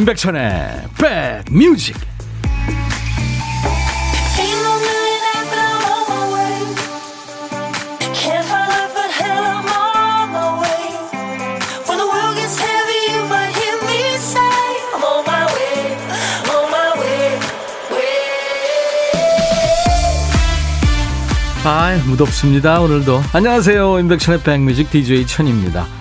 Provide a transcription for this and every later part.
임백천의 백뮤직. 아 무덥습니다 오늘도. 안녕하세요. 임백천의 백뮤직 DJ 천입니다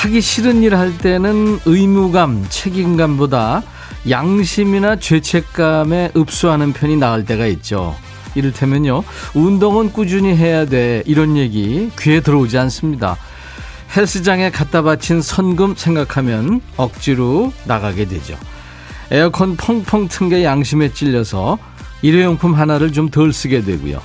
하기 싫은 일 할 때는 의무감 책임감보다 양심이나 죄책감에 읍수하는 편이 나을 때가 있죠. 이를테면요 운동은 꾸준히 해야 돼. 이런 얘기 귀에 들어오지 않습니다. 헬스장에 갖다 바친 선금 생각하면 억지로 나가게 되죠. 에어컨 펑펑 튼 게 양심에 찔려서 일회용품 하나를 좀 덜 쓰게 되고요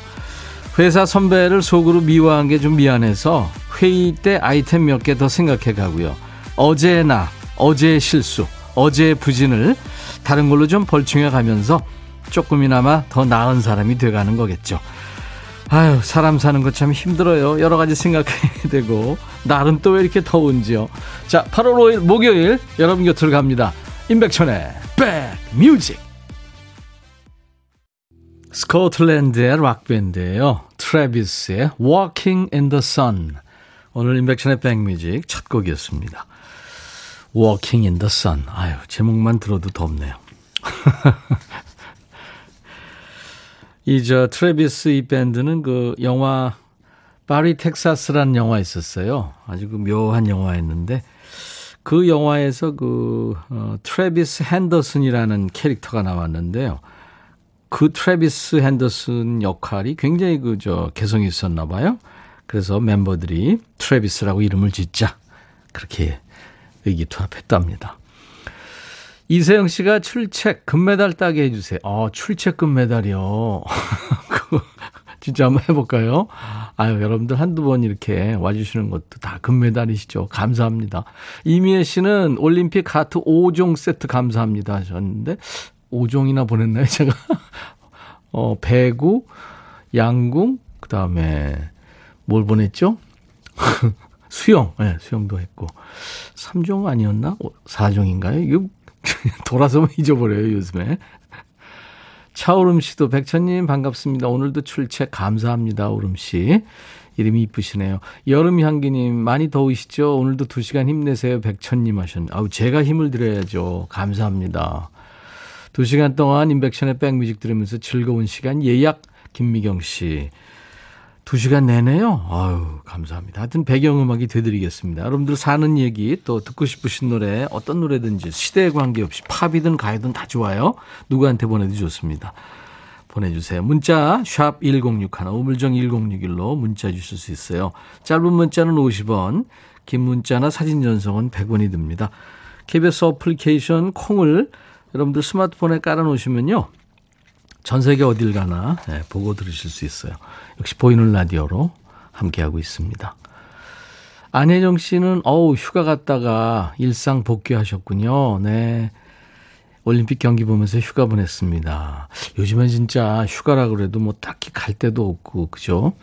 회사 선배를 속으로 미워한 게 좀 미안해서 회의 때 아이템 몇 개 더 생각해 가고요. 어제의 나, 어제의 실수, 어제의 부진을 다른 걸로 좀 벌충해 가면서 조금이나마 더 나은 사람이 돼가는 거겠죠. 아유, 사람 사는 거 참 힘들어요. 여러 가지 생각해야 되고, 날은 또 왜 이렇게 더운지요. 자, 8월 5일 목요일 여러분 곁으로 갑니다. 임백천의 백 뮤직. 스코틀랜드의 락밴드예요. 트래비스의 Walking in the Sun. 오늘 임백천의 백뮤직 첫 곡이었습니다. Walking in the Sun. 아유, 제목만 들어도 덥네요. 이 저 트래비스 이 밴드는 그 영화 파리 텍사스라는 영화 있었어요. 아주 그 묘한 영화였는데 그 영화에서 그 어, 트래비스 핸더슨이라는 캐릭터가 나왔는데요. 그 트래비스 핸더슨 역할이 굉장히 그 저 개성이 있었나 봐요. 그래서 멤버들이 트래비스라고 이름을 짓자 그렇게 의기투합했답니다. 이세영 씨가 출첵 금메달 따게 해주세요. 어, 출첵 금메달이요. 그 진짜 한번 해볼까요? 아유, 여러분들 한두 번 이렇게 와주시는 것도 다 금메달이시죠. 감사합니다. 이미애 씨는 올림픽 하트 5종 세트 감사합니다 하셨는데, 5종이나 보냈나요, 제가? 어, 배구, 양궁, 그 다음에 뭘 보냈죠? 수영, 예, 네, 수영도 했고. 3종 아니었나? 4종인가요? 이거 돌아서면 잊어버려요, 요즘에. 차오름 씨도 백천님 반갑습니다. 오늘도 출첵 감사합니다, 오름 씨. 이름이 이쁘시네요. 여름 향기님 많이 더우시죠? 오늘도 2시간 힘내세요, 백천님 하셨네. 아우 제가 힘을 드려야죠. 감사합니다. 2시간 동안 인백션의 백뮤직 들으면서 즐거운 시간 예약 김미경 씨. 2시간 내내요? 아유, 감사합니다. 하여튼 배경음악이 되드리겠습니다. 여러분들 사는 얘기 또 듣고 싶으신 노래 어떤 노래든지 시대에 관계없이 팝이든 가요든 다 좋아요. 누구한테 보내도 좋습니다. 보내주세요. 문자 샵 1061, 우물정 1061로 문자 주실 수 있어요. 짧은 문자는 50원, 긴 문자나 사진 전송은 100원이 듭니다. KBS 어플리케이션 콩을 여러분들 스마트폰에 깔아놓으시면요. 전 세계 어딜 가나 네, 보고 들으실 수 있어요. 역시 보이는 라디오로 함께하고 있습니다. 안혜정 씨는 어우 휴가 갔다가 일상 복귀하셨군요. 네. 올림픽 경기 보면서 휴가 보냈습니다. 요즘엔 진짜 휴가라 그래도 뭐 딱히 갈 데도 없고 그죠?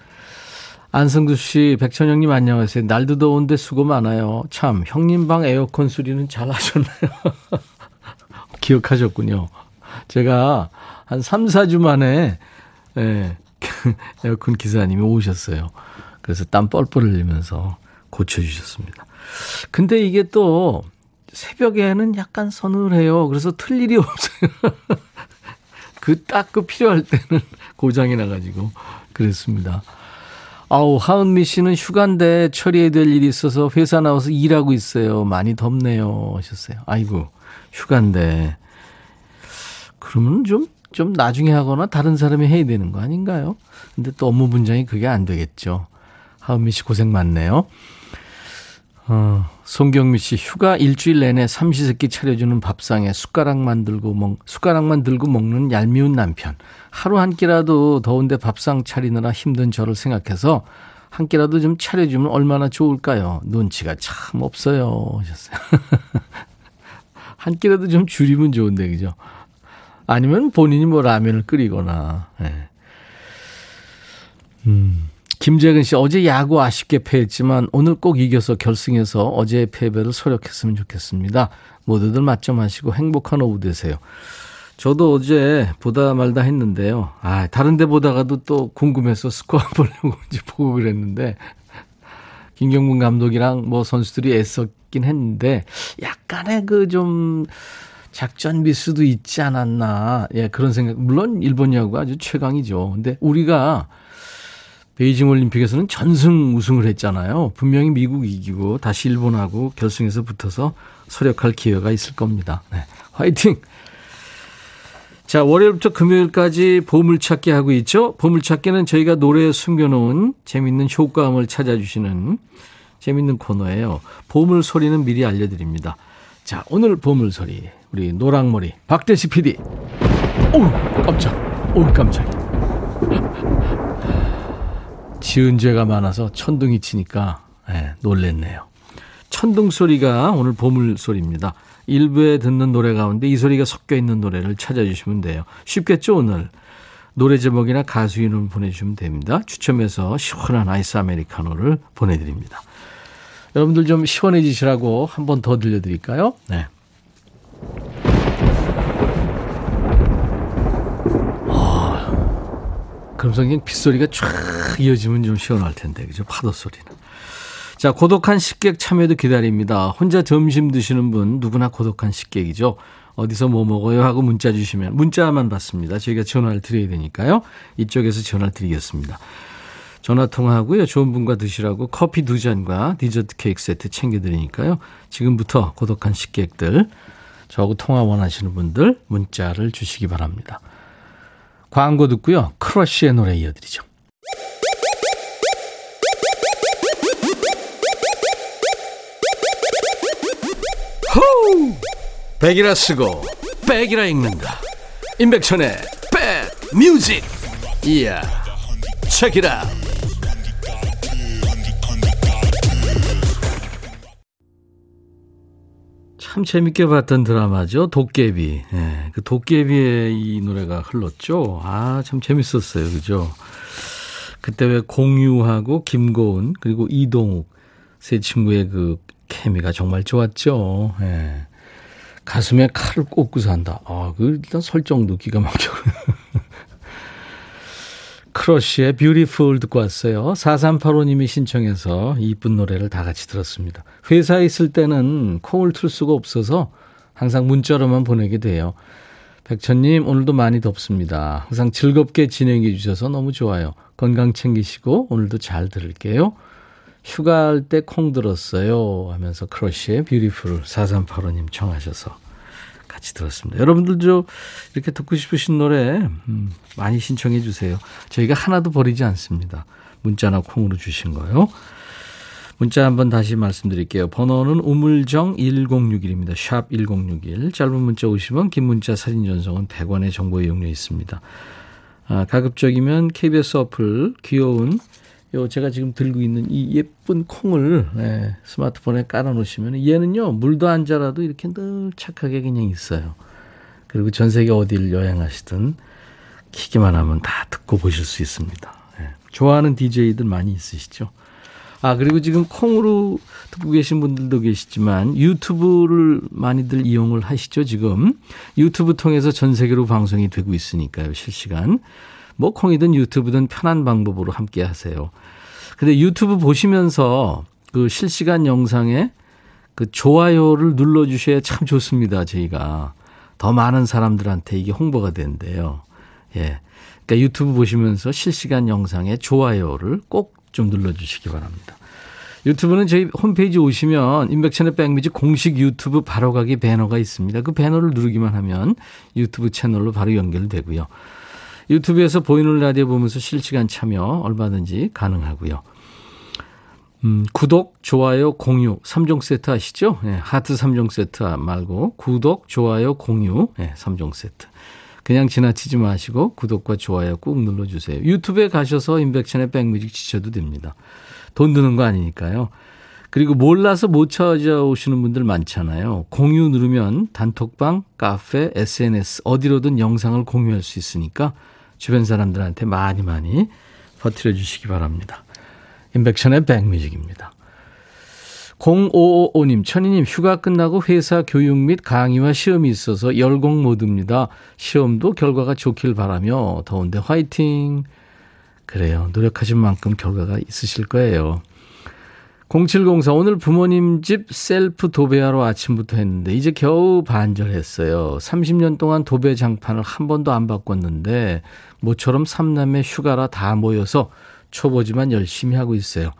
안승두 씨, 백천영님 안녕하세요. 날도 더운데 수고 많아요. 참 형님 방 에어컨 수리는 잘 하셨나요? 기억하셨군요. 제가 한 3, 4주 만에, 예, 에어컨 기사님이 오셨어요. 그래서 땀 뻘뻘 흘리면서 고쳐주셨습니다. 근데 이게 또 새벽에는 약간 서늘해요. 그래서 틀 일이 없어요. 그 딱그 그 필요할 때는 고장이 나가지고 그랬습니다. 아우, 하은미 씨는 휴가인데 처리해야 될 일이 있어서 회사 나와서 일하고 있어요. 많이 덥네요. 하셨어요. 아이고, 휴가인데. 그러면 좀, 좀 나중에 하거나 다른 사람이 해야 되는 거 아닌가요? 근데 또 업무 분장이 그게 안 되겠죠. 하은미 씨 고생 많네요. 어, 송경미 씨, 휴가 일주일 내내 삼시세끼 차려주는 밥상에 숟가락 만 들고 먹, 숟가락만 들고 먹는 얄미운 남편. 하루 한 끼라도 더운데 밥상 차리느라 힘든 저를 생각해서 한 끼라도 좀 차려주면 얼마나 좋을까요? 눈치가 참 없어요. 하셨어요. 한 끼라도 좀 줄이면 좋은데, 그죠? 아니면 본인이 뭐 라면을 끓이거나, 예. 음, 김재근 씨, 어제 야구 아쉽게 패했지만 오늘 꼭 이겨서 결승에서 어제의 패배를 소력했으면 좋겠습니다. 모두들 맞점하시고 행복한 오후 되세요. 저도 어제 보다 말다 했는데요. 아, 다른 데 보다가도 또 궁금해서 스코어 보려고 이제 보고 그랬는데, 김경문 감독이랑 뭐 선수들이 애썼긴 했는데, 약간의 그 좀, 작전 미스도 있지 않았나. 예, 그런 생각. 물론 일본 야구가 아주 최강이죠. 근데 우리가 베이징 올림픽에서는 전승 우승을 했잖아요. 분명히 미국이 이기고 다시 일본하고 결승에서 붙어서 소력할 기회가 있을 겁니다. 네. 화이팅! 자, 월요일부터 금요일까지 보물찾기 하고 있죠. 보물찾기는 저희가 노래에 숨겨놓은 재밌는 효과음을 찾아주시는 재밌는 코너예요. 보물 소리는 미리 알려드립니다. 자, 오늘 보물 소리. 우리 노랑머리 박대시 PD. 오 깜짝. 오 깜짝이야. 지은 죄가 많아서 천둥이 치니까 네, 놀랬네요. 천둥 소리가 오늘 보물 소리입니다. 일부에 듣는 노래 가운데 이 소리가 섞여 있는 노래를 찾아주시면 돼요. 쉽겠죠 오늘. 노래 제목이나 가수 이름 보내주시면 됩니다. 추첨해서 시원한 아이스 아메리카노를 보내드립니다. 여러분들 좀 시원해지시라고 한 번 더 들려드릴까요? 네. 그러면서 그냥 빗소리가 쫙 이어지면 좀 시원할 텐데, 그죠? 파도 소리는. 자, 고독한 식객 참여도 기다립니다. 혼자 점심 드시는 분 누구나 고독한 식객이죠. 어디서 뭐 먹어요 하고 문자 주시면 문자만 받습니다. 저희가 전화를 드려야 되니까요. 이쪽에서 전화를 드리겠습니다. 전화 통화하고요. 좋은 분과 드시라고 커피 두 잔과 디저트 케이크 세트 챙겨 드리니까요. 지금부터 고독한 식객들 저하고 통화 원하시는 분들 문자를 주시기 바랍니다. 광고 듣고요. 크러쉬의 노래 이어드리죠. 호우! 백이라 쓰고 백이라 읽는다. 임백천의 백 뮤직. 이야. 책이라. 참 재밌게 봤던 드라마죠. 도깨비. 예, 그 도깨비의 이 노래가 흘렀죠. 아, 참 재밌었어요. 그죠? 그때 왜 공유하고 김고은 그리고 이동욱 세 친구의 그 케미가 정말 좋았죠. 예. 가슴에 칼을 꽂고 산다. 아, 그 일단 설정도 기가 막혀. 크러쉬의 Beautiful 듣고 왔어요. 4385님이 신청해서 이쁜 노래를 다 같이 들었습니다. 회사에 있을 때는 콩을 틀 수가 없어서 항상 문자로만 보내게 돼요. 백천님, 오늘도 많이 덥습니다. 항상 즐겁게 진행해 주셔서 너무 좋아요. 건강 챙기시고 오늘도 잘 들을게요. 휴가할 때 콩 들었어요. 하면서 크러쉬의 Beautiful 4385님 청하셔서 같이 들었습니다. 여러분들도 이렇게 듣고 싶으신 노래 음, 많이 신청해 주세요. 저희가 하나도 버리지 않습니다. 문자나 콩으로 주신 거요. 문자 한번 다시 말씀드릴게요. 번호는 우물정 1061입니다. 샵 1061. 짧은 문자 50원, 긴 문자 사진 전송은 100원의 정보 이용료 있습니다. 아, 가급적이면 KBS 어플 귀여운 요 제가 지금 들고 있는 이 예쁜 콩을 네, 스마트폰에 깔아 놓으시면 얘는요 물도 안 자라도 이렇게 늘 착하게 그냥 있어요. 그리고 전 세계 어디를 여행하시든 키기만 하면 다 듣고 보실 수 있습니다. 네, 좋아하는 DJ들 많이 있으시죠? 아 그리고 지금 콩으로 듣고 계신 분들도 계시지만 유튜브를 많이들 이용을 하시죠 지금 유튜브 통해서 전 세계로 방송이 되고 있으니까요 실시간 뭐 콩이든 유튜브든 편한 방법으로 함께 하세요. 근데 유튜브 보시면서 그 실시간 영상에 그 좋아요를 눌러주셔야 참 좋습니다. 저희가 더 많은 사람들한테 이게 홍보가 된대요. 예. 그러니까 유튜브 보시면서 실시간 영상에 좋아요를 꼭 좀 눌러주시기 바랍니다. 유튜브는 저희 홈페이지 오시면 인백천의 백미지 공식 유튜브 바로가기 배너가 있습니다. 그 배너를 누르기만 하면 유튜브 채널로 바로 연결되고요. 유튜브에서 보이는 라디오 보면서 실시간 참여 얼마든지 가능하고요. 음, 구독, 좋아요, 공유 3종 세트 아시죠? 네, 하트 3종 세트 말고 구독, 좋아요, 공유 네, 3종 세트. 그냥 지나치지 마시고 구독과 좋아요 꾹 눌러주세요. 유튜브에 가셔서 인백션의 백뮤직 지셔도 됩니다. 돈 드는 거 아니니까요. 그리고 몰라서 못 찾아오시는 분들 많잖아요. 공유 누르면 단톡방, 카페, SNS 어디로든 영상을 공유할 수 있으니까 주변 사람들한테 많이 많이 퍼뜨려 주시기 바랍니다. 인백션의 백뮤직입니다. 0555님, 천희님, 휴가 끝나고 회사 교육 및 강의와 시험이 있어서 열공 모드입니다. 시험도 결과가 좋길 바라며 더운데 화이팅! 그래요. 노력하신 만큼 결과가 있으실 거예요. 0704 오늘 부모님 집 셀프 도배하러 아침부터 했는데 이제 겨우 반절했어요. 30년 동안 도배 장판을 한 번도 안 바꿨는데 모처럼 삼남매 휴가라 다 모여서 초보지만 열심히 하고 있어요.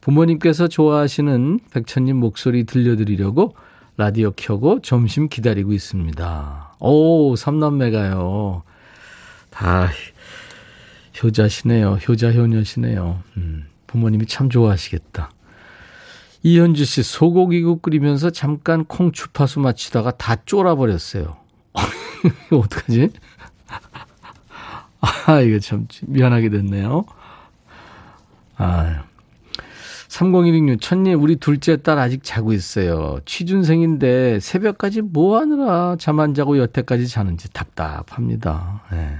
부모님께서 좋아하시는 백천님 목소리 들려드리려고 라디오 켜고 점심 기다리고 있습니다. 오, 삼남매가요. 다 효자시네요. 효자 효녀시네요. 음, 부모님이 참 좋아하시겠다. 이현주 씨 소고기국 끓이면서 잠깐 콩 주파수 맞추다가 다 쫄아버렸어요. 어떡하지? 아, 이거 참 미안하게 됐네요. 아, 3016님, 천님, 우리 둘째 딸 아직 자고 있어요. 취준생인데 새벽까지 뭐 하느라 잠 안 자고 여태까지 자는지 답답합니다. 네.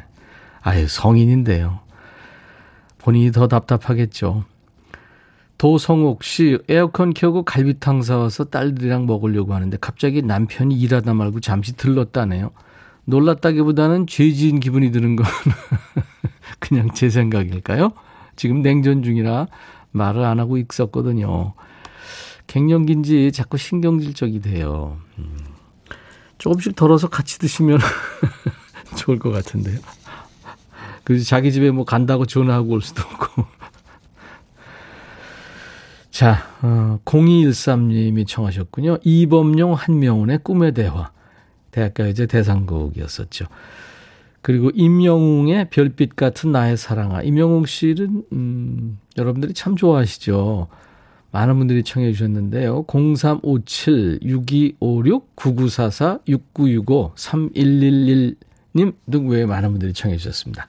아유, 성인인데요. 본인이 더 답답하겠죠. 도성옥 씨 에어컨 켜고 갈비탕 사와서 딸들이랑 먹으려고 하는데 갑자기 남편이 일하다 말고 잠시 들렀다네요. 놀랐다기보다는 죄지은 기분이 드는 건 그냥 제 생각일까요? 지금 냉전 중이라 말을 안 하고 있었거든요. 갱년기인지 자꾸 신경질적이 돼요. 음. 조금씩 덜어서 같이 드시면 좋을 것 같은데요. 그래서 자기 집에 뭐 간다고 전화하고 올 수도 없고. 자, 어, 0213님이 청하셨군요. 이범용 한명훈의 꿈의 대화. 대학가요제 대상곡이었었죠. 그리고 임영웅의 별빛 같은 나의 사랑아. 임영웅 씨는, 음, 여러분들이 참 좋아하시죠. 많은 분들이 청해 주셨는데요. 0357 6256 9944 6965 3111님 등 외에 많은 분들이 청해 주셨습니다.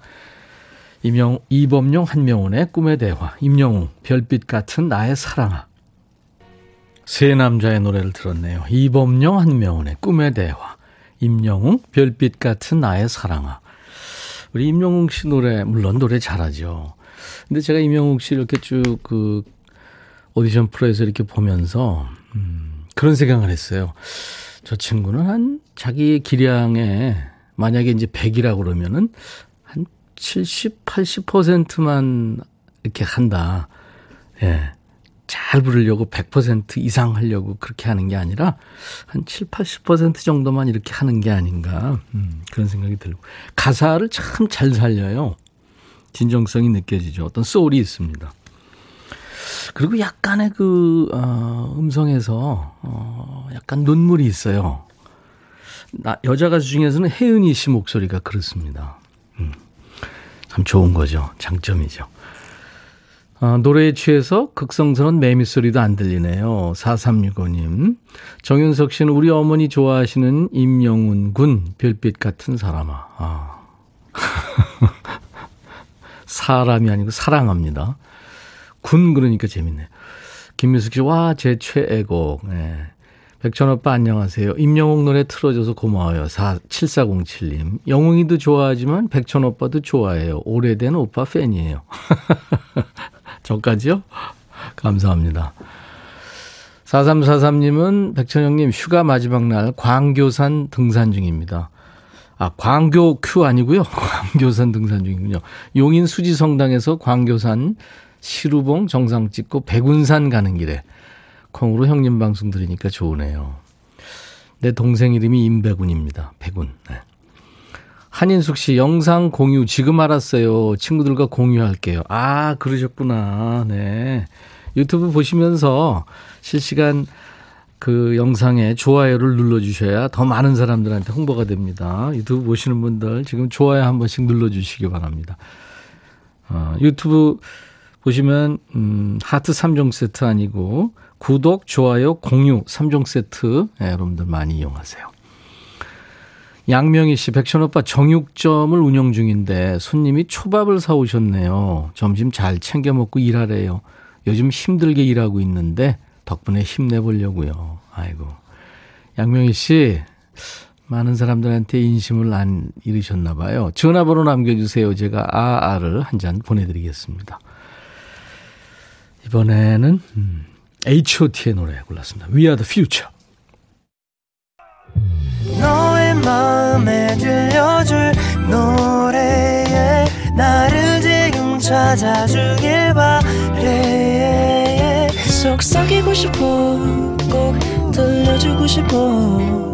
이명, 이범용 한명훈의 꿈의 대화, 임영웅, 별빛 같은 나의 사랑아. 세 남자의 노래를 들었네요. 이범용 한명훈의 꿈의 대화, 임영웅, 별빛 같은 나의 사랑아. 우리 임영웅 씨 노래, 물론 노래 잘하죠. 근데 제가 임영웅 씨 이렇게 쭉 그 오디션 프로에서 이렇게 보면서, 음, 그런 생각을 했어요. 저 친구는 한 자기 기량에 만약에 이제 100이라고 그러면은 70, 80%만 이렇게 한다. 예. 잘 부르려고 100% 이상 하려고 그렇게 하는 게 아니라 한 7, 80% 정도만 이렇게 하는 게 아닌가. 음, 그런 생각이 들고. 가사를 참 잘 살려요. 진정성이 느껴지죠. 어떤 소울이 있습니다. 그리고 약간의 그, 어, 음성에서, 어, 약간 눈물이 있어요. 나, 여자 가수 중에서는 혜은이 씨 목소리가 그렇습니다. 음. 참 좋은 거죠. 장점이죠. 아, 노래에 취해서 극성스러운 매미 소리도 안 들리네요. 4365님. 정윤석 씨는 우리 어머니 좋아하시는 임영훈 군, 별빛 같은 사람아. 아. 사람이 아니고 사랑합니다. 군 그러니까 재밌네요. 김민숙 씨, 와, 제 최애곡. 네. 백천 오빠 안녕하세요. 임영웅 노래 틀어줘서 고마워요. 4, 7407님. 영웅이도 좋아하지만 백천 오빠도 좋아해요. 오래된 오빠 팬이에요. 저까지요? 감사합니다. 4343님은 백천영님 휴가 마지막 날 광교산 등산 중입니다. 아, 광교 큐 아니고요. 광교산 등산 중이군요. 용인 수지성당에서 광교산 시루봉 정상 찍고 백운산 가는 길에 콩으로 형님 방송 들으니까 좋으네요. 내 동생 이름이 임백운입니다. 백운. 네. 한인숙 씨 영상 공유 지금 알았어요. 친구들과 공유할게요. 아 그러셨구나. 네. 유튜브 보시면서 실시간 그 영상에 좋아요를 눌러주셔야 더 많은 사람들한테 홍보가 됩니다. 유튜브 보시는 분들 지금 좋아요 한 번씩 눌러주시기 바랍니다. 어, 유튜브 보시면 음, 하트 3종 세트 아니고 구독, 좋아요, 공유 3종 세트 네, 여러분들 많이 이용하세요. 양명희 씨, 백천 오빠 정육점을 운영 중인데 손님이 초밥을 사오셨네요. 점심 잘 챙겨 먹고 일하래요. 요즘 힘들게 일하고 있는데 덕분에 힘내보려고요. 아이고. 양명희 씨, 많은 사람들한테 인심을 안 잃으셨나 봐요. 전화번호 남겨주세요. 제가 아아를 한 잔 보내드리겠습니다. 이번에는 음, H.O.T의 노래 골랐습니다. We are the future. 너의 마음에 들려줄 노래에 나를 지금 찾아주길 바래 속삭이고 싶어 꼭 들려주고 싶어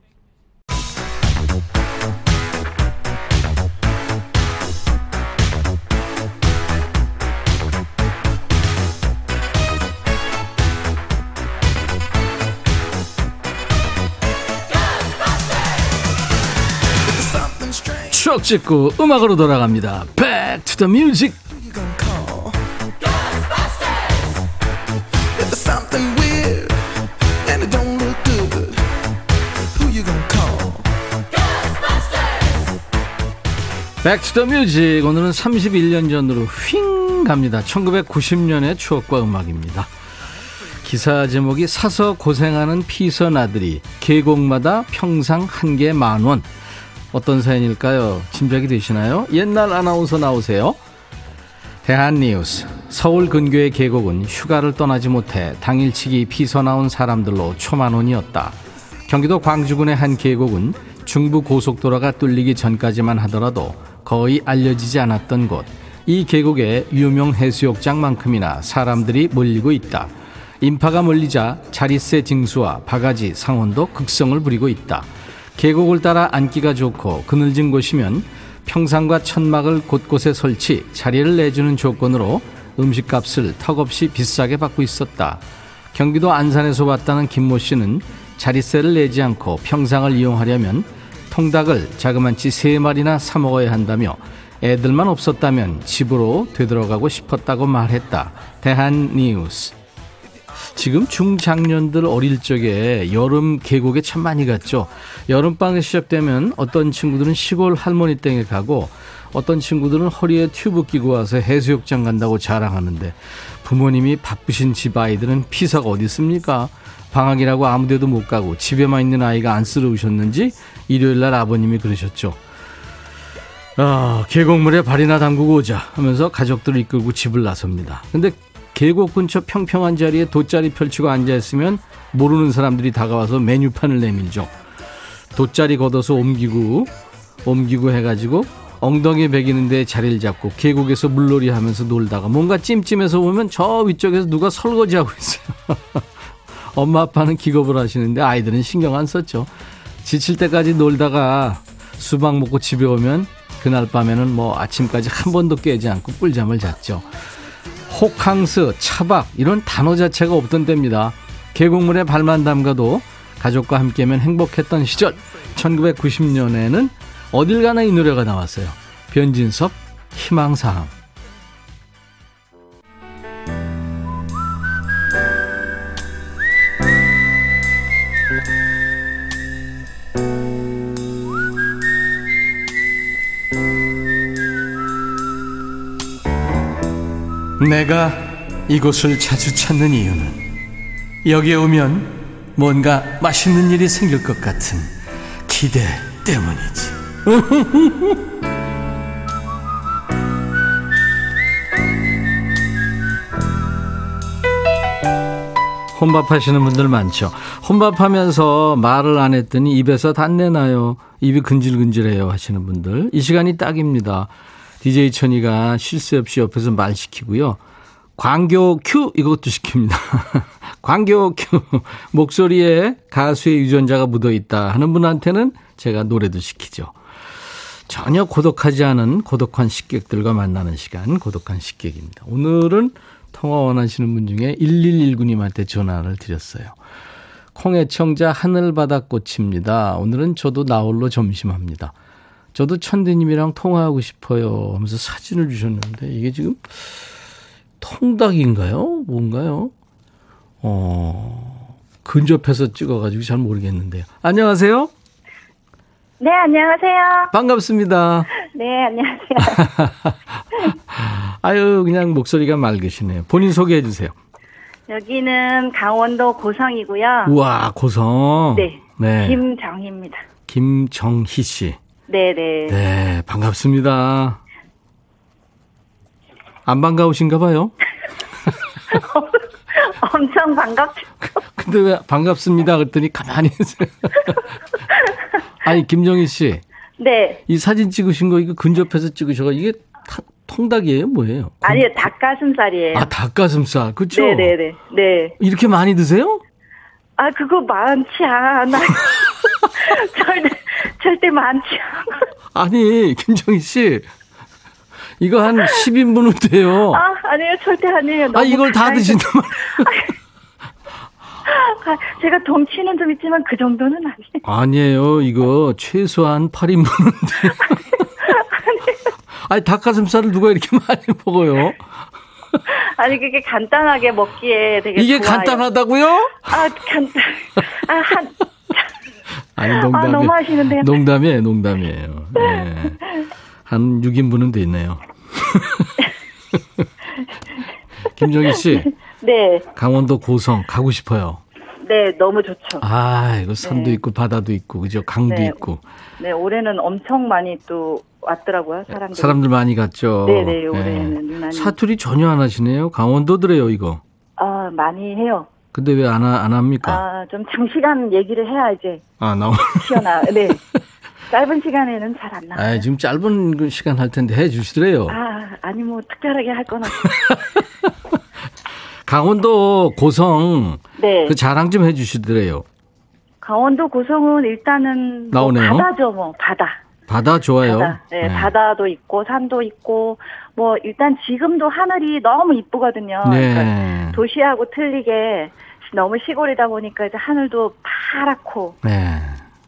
찍고 음악으로 돌아갑니다. Back to the music. Back to the music 오늘은 31년 전으로 휙 갑니다. 1990년의 추억과 음악입니다. 기사 제목이 사서 고생하는 피선 아들이 계곡마다 평상 한 개 만원 어떤 사연일까요? 짐작이 되시나요? 옛날 아나운서 나오세요. 대한뉴스 서울 근교의 계곡은 휴가를 떠나지 못해 당일치기 피서 나온 사람들로 초만원이었다. 경기도 광주군의 한 계곡은 중부 고속도로가 뚫리기 전까지만 하더라도 거의 알려지지 않았던 곳. 이 계곡에 유명 해수욕장만큼이나 사람들이 몰리고 있다. 인파가 몰리자 자릿세 징수와 바가지 상온도 극성을 부리고 있다. 계곡을 따라 앉기가 좋고 그늘진 곳이면 평상과 천막을 곳곳에 설치 자리를 내주는 조건으로 음식값을 턱없이 비싸게 받고 있었다. 경기도 안산에서 왔다는 김모 씨는 자릿세를 내지 않고 평상을 이용하려면 통닭을 자그만치 세 마리나 사 먹어야 한다며 애들만 없었다면 집으로 되돌아가고 싶었다고 말했다. 대한뉴스. 지금 중장년들 어릴 적에 여름 계곡에 참 많이 갔죠. 여름방이 시작되면 어떤 친구들은 시골 할머니 댁에 가고 어떤 친구들은 허리에 튜브 끼고 와서 해수욕장 간다고 자랑하는데 부모님이 바쁘신 집 아이들은 피사가 어디 있습니까? 방학이라고 아무 데도 못 가고 집에만 있는 아이가 안쓰러우셨는지 일요일 날 아버님이 그러셨죠. 아, 계곡물에 발이나 담그고 오자 하면서 가족들을 이끌고 집을 나섭니다. 근데 계곡 근처 평평한 자리에 돗자리 펼치고 앉아있으면 모르는 사람들이 다가와서 메뉴판을 내밀죠. 돗자리 걷어서 옮기고, 옮기고 해가지고 엉덩이 베기는데 자리를 잡고 계곡에서 물놀이 하면서 놀다가 뭔가 찜찜해서 보면 저 위쪽에서 누가 설거지하고 있어요. 엄마 아빠는 기겁을 하시는데 아이들은 신경 안 썼죠. 지칠 때까지 놀다가 수박 먹고 집에 오면 그날 밤에는 뭐 아침까지 한 번도 깨지 않고 꿀잠을 잤죠. 호캉스, 차박 이런 단어 자체가 없던 때입니다. 계곡물에 발만 담가도 가족과 함께면 행복했던 시절 1990년에는 어딜 가나 이 노래가 나왔어요. 변진섭 희망사항 내가 이곳을 자주 찾는 이유는 여기에 오면 뭔가 맛있는 일이 생길 것 같은 기대 때문이지. 혼밥 하시는 분들 많죠. 혼밥 하면서 말을 안 했더니 입에서 단내 나요. 입이 근질근질해요 하시는 분들. 이 시간이 딱입니다. DJ 천이가 쉴 새 없이 옆에서 말 시키고요. 광교 큐 이것도 시킵니다. 광교 큐 목소리에 가수의 유전자가 묻어 있다 하는 분한테는 제가 노래도 시키죠. 전혀 고독하지 않은 고독한 식객들과 만나는 시간 고독한 식객입니다. 오늘은 통화 원하시는 분 중에 1119님한테 전화를 드렸어요. 콩애청자 하늘바다꽃입니다. 오늘은 저도 나홀로 점심합니다. 저도 천디님이랑 통화하고 싶어요 하면서 사진을 주셨는데 이게 지금 통닭인가요? 뭔가요? 어, 근접해서 찍어가지고 잘 모르겠는데요. 안녕하세요. 네, 안녕하세요. 반갑습니다. 네, 안녕하세요. 아유, 그냥 목소리가 맑으시네요. 본인 소개해 주세요. 여기는 강원도 고성이고요. 우와, 고성. 네. 네. 김정희입니다. 김정희 씨. 네, 네. 네, 반갑습니다. 안 반가우신가 봐요? 엄청 반갑죠. 근데 왜 반갑습니다 그랬더니 가만히 있어요. 아니, 김정희 씨. 네. 이 사진 찍으신 거 이거 근접해서 찍으셔가 이게 타- 통닭이에요, 뭐예요? 아니요, 닭가슴살이에요. 아, 닭가슴살. 그렇죠? 네, 네, 네. 네. 이렇게 많이 드세요? 아, 그거 많지 않아. 절대, 절대 많지 않아. 아니, 김정희 씨. 이거 한 10인분은 돼요. 아, 아니에요. 절대 아니에요. 아, 이걸 다 드신단 말이에요. 아, 제가 덩치는 좀 있지만 그 정도는 아니에요. 아니에요. 이거 최소한 8인분은 돼요. 아니, 닭가슴살을 누가 이렇게 많이 먹어요? 아니, 그게 간단하게 먹기에 되게 이게 좋아요. 간단하다고요? 아, 간단. 아, 한, 아니, 농담이, 아, 너무 하시는데요. 농담이에요, 농담이에요. 네. 한 6인분은 됐네요. 김정희 씨, 네. 강원도 고성 가고 싶어요. 네, 너무 좋죠. 아, 이거 산도 네. 있고 바다도 있고 그죠? 강도 네. 있고 네, 올해는 엄청 많이 또 왔더라고요, 사람들이. 사람들 많이 갔죠. 네 네, 올해는 유난히. 사투리 전혀 안 하시네요. 강원도더래요, 이거. 아, 많이 해요. 근데 왜 안 안 합니까? 아, 좀 장시간 얘기를 해야 이제 아, 나오. 튀어나. 네. 짧은 시간에는 잘 안 나와요. 아, 지금 짧은 그 시간 할 텐데 해 주시더래요. 아, 아니 뭐 특별하게 할 건 없어요. 강원도 고성 네. 그 자랑 좀 해 주시더래요. 강원도 고성은 일단은 뭐 나오네요. 바다죠, 뭐 바다. 바다 좋아요. 바다. 네, 바다도 있고 산도 있고 뭐 일단 지금도 하늘이 너무 이쁘거든요. 그러니까 네. 도시하고 틀리게 너무 시골이다 보니까 이제 하늘도 파랗고 네.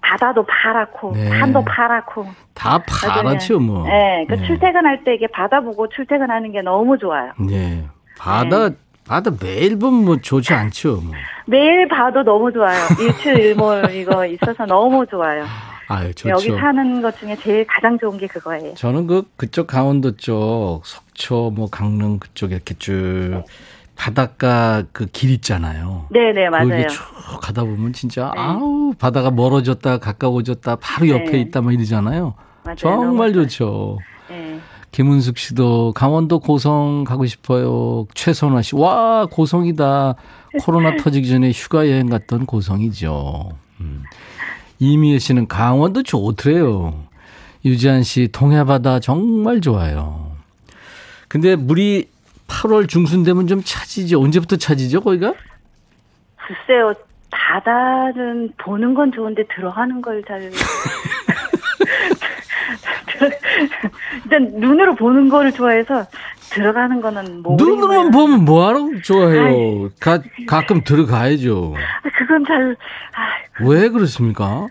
바다도 파랗고 네. 산도 파랗고. 다 파랗죠, 뭐. 네, 그 네. 출퇴근할 때 이게 바다 보고 출퇴근하는 게 너무 좋아요. 네. 바다 바다 매일 보면 뭐 좋지 않죠, 뭐. 매일 봐도 너무 좋아요. 일출일몰 이거 있어서 너무 좋아요. 아유, 좋죠. 여기 사는 것 중에 제일 가장 좋은 게 그거예요. 저는 그 그쪽 강원도 쪽 속초 뭐 강릉 그쪽 이렇게 쭉 바닷가 그 길 있잖아요. 네네 맞아요. 거기 쭉 가다 보면 진짜 네. 아우 바다가 멀어졌다 가까워졌다 바로 옆에 네. 있다 막 이러잖아요. 맞아요. 정말 좋죠. 네. 김은숙 씨도 강원도 고성 가고 싶어요. 최선화 씨, 와 고성이다. 코로나 터지기 전에 휴가 여행 갔던 고성이죠. 음. 이미애 씨는 강원도 좋더래요. 유지한 씨, 동해바다 정말 좋아요. 근데 물이 8월 중순 되면 좀 차지죠. 언제부터 차지죠, 거기가? 글쎄요. 바다는 보는 건 좋은데 들어가는 걸 잘. 일단 눈으로 보는 거를 좋아해서 들어가는 거는 뭐 눈으로만 보면 뭐하러 좋아해요. 가, 가끔 들어가야죠. 그건 잘 아, 왜 그렇습니까?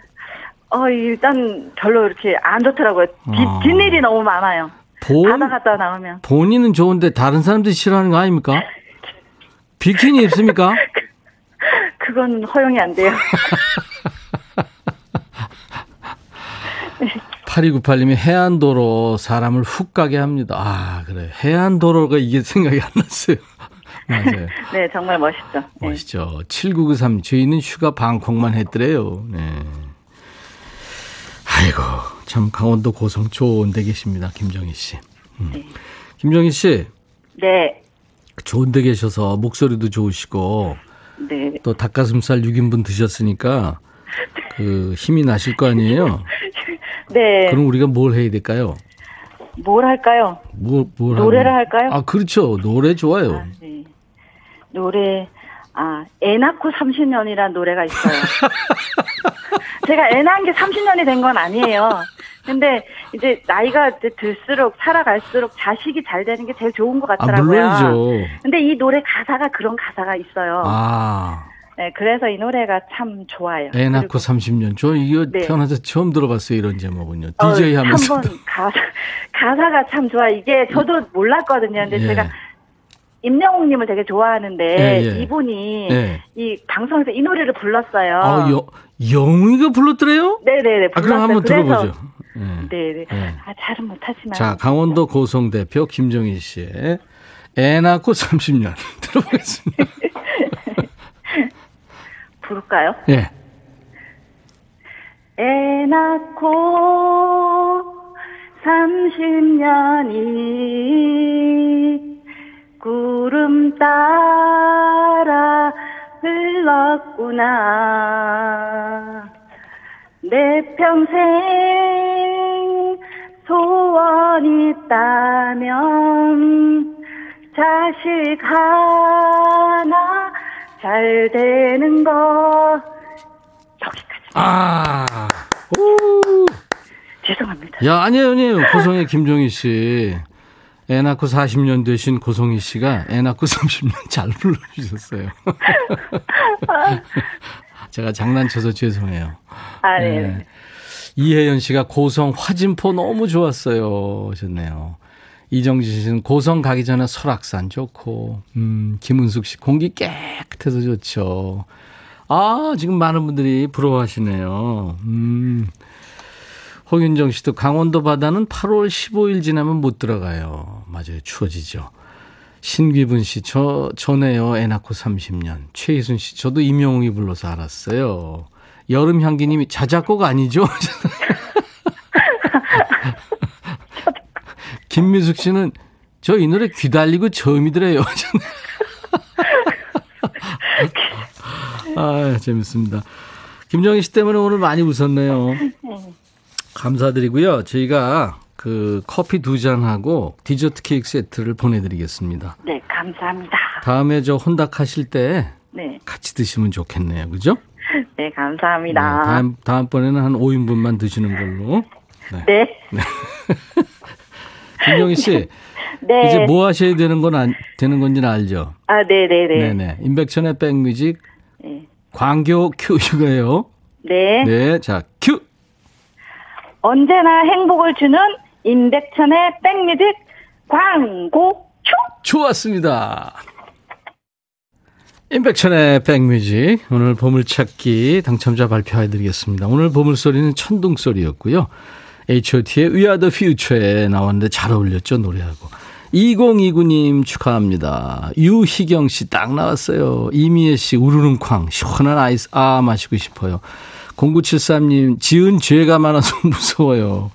어 일단 별로 이렇게 안 좋더라고요. 뒷, 아. 뒷 일이 너무 많아요. 본, 바다 갔다 나오면 본인은 좋은데 다른 사람들이 싫어하는 거 아닙니까? 비키니 입습니까? 그건 허용이 안 돼요. 8298님이 해안도로 사람을 훅 가게 합니다. 아, 그래. 해안도로가 이게 생각이 안 났어요. 맞아요. 네, 정말 멋있죠. 네. 멋있죠. 7993, 저희는 휴가 방콕만 했더래요. 네. 아이고, 참 강원도 고성 좋은 데 계십니다. 김정희 씨. 음. 김정희 씨, 네, 좋은 데 계셔서 목소리도 좋으시고, 네. 또 닭가슴살 6인분 드셨으니까, 그, 힘이 나실 거 아니에요? 네. 그럼 우리가 뭘 해야 될까요? 뭘 할까요? 뭐, 뭘 노래를 하면- 할까요? 아, 그렇죠. 노래 좋아요. 아, 네. 노래, 아, 애 낳고 30년이라는 노래가 있어요. 제가 애 낳은 게 30년이 된 건 아니에요. 근데 이제 나이가 이제 들수록 살아갈수록 자식이 잘 되는 게 제일 좋은 것 아, 같더라고요. 물론이죠. 근데 이 노래 가사가 그런 가사가 있어요. 아, 네, 그래서 이 노래가 참 좋아요. 애 낳고 그리고, 30년. 저 이거 네. 태어나서 처음 들어봤어요. 이런 제목은요. 어, DJ 하면서. 한번 가사, 가사가 참 좋아. 이게 저도 몰랐거든요. 근데 예. 제가 임영웅님을 되게 좋아하는데 예, 예. 이분이 예. 이 방송에서 이 노래를 불렀어요. 아, 여, 영웅이가 불렀더래요? 네네네. 아, 그럼 한번. 들어보죠. 예. 네네. 예. 아 잘은 못하지만. 자, 강원도 고성 대표 김정희 씨의 애 낳고 30년 들어보겠습니다. 부를까요? 예. 애 낳고 30년이 구름 따라 흘렀구나. 내 평생 소원이 있다면 자식 하나 잘 되는 거 여기까지. 아. 오. 죄송합니다. 야, 아니에요, 아니에요. 고성의 김정희 씨. 애 낳고 40년 되신 고성희 씨가 애 낳고 30년 잘 불러주셨어요. 제가 장난쳐서 죄송해요. 아, 네. 네. 이혜연 씨가 고성 화진포 너무 좋았어요. 하셨네요. 이정진 씨는 고성 가기 전에 설악산 좋고, 음, 김은숙 씨 공기 깨끗해서 좋죠. 아, 지금 많은 분들이 부러워하시네요. 음. 홍윤정 씨도 강원도 바다는 8월 15일 지나면 못 들어가요. 맞아요. 추워지죠. 신귀분 씨, 저, 전에요. 애 낳고 30년. 최희순 씨, 저도 임영웅이 불러서 알았어요. 여름 향기님이 자작곡 아니죠? 김미숙 씨는 저 이 노래 귀 달리고 처음이더래요. 아, 재밌습니다. 김정희 씨 때문에 오늘 많이 웃었네요. 감사드리고요. 저희가 그 커피 두 잔하고 디저트 케이크 세트를 보내드리겠습니다. 네, 감사합니다. 다음에 저 혼닭 하실 때 네, 같이 드시면 좋겠네요. 그죠? 네, 감사합니다. 네, 다음, 다음번에는 한 5인분만 드시는 걸로. 네. 김정희 씨, 네. 이제 뭐 하셔야 되는 건 안, 되는 건지는 알죠? 아, 네, 네, 네. 네네. 임백천의 백뮤직 네. 광고 큐 이거예요. 네. 네, 자 큐. 언제나 행복을 주는 임백천의 백뮤직 광고 큐! 좋았습니다. 임백천의 백뮤직 오늘 보물찾기 당첨자 발표해드리겠습니다. 오늘 보물소리는 천둥소리였고요. H.O.T의 We Are The Future에 나왔는데 잘 어울렸죠 노래하고. 2029님 축하합니다. 유희경 씨 딱 나왔어요. 이미애 씨 우르릉쾅 시원한 아이스 아 마시고 싶어요. 0973님 지은 죄가 많아서 무서워요.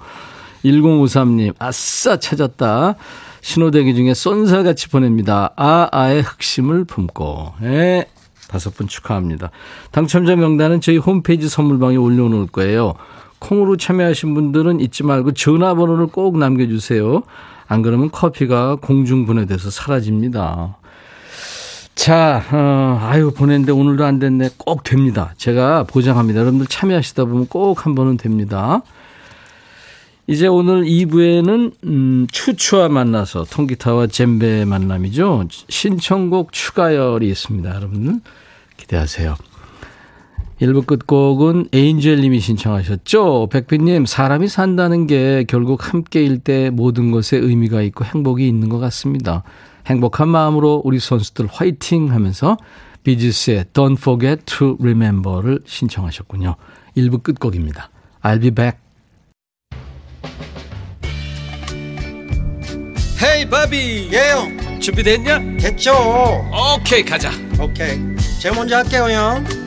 1053님 아싸 찾았다. 신호대기 중에 쏜살같이 보냅니다. 아, 아의 흑심을 품고. 예. 다섯 분 축하합니다. 당첨자 명단은 저희 홈페이지 선물방에 올려놓을 거예요. 콩으로 참여하신 분들은 잊지 말고 전화번호를 꼭 남겨주세요. 안 그러면 커피가 공중분해돼서 사라집니다. 자, 어, 아유, 보냈는데 오늘도 안 됐네. 꼭 됩니다. 제가 보장합니다. 여러분들 참여하시다 보면 꼭 한 번은 됩니다. 이제 오늘 2부에는 음, 추추와 만나서 통기타와 젬베 만남이죠. 신청곡 추가열이 있습니다. 여러분들 기대하세요. 1부 끝곡은 에인젤님이 신청하셨죠. 백빈님 사람이 산다는 게 결국 함께일 때 모든 것에 의미가 있고 행복이 있는 것 같습니다. 행복한 마음으로 우리 선수들 화이팅 하면서 비지스의 Don't Forget to Remember를 신청하셨군요. 1부 끝곡입니다. I'll be back. 헤이 바비 예영 준비됐냐? 됐죠 오케이 가자 오케이 제가 먼저 할게요 형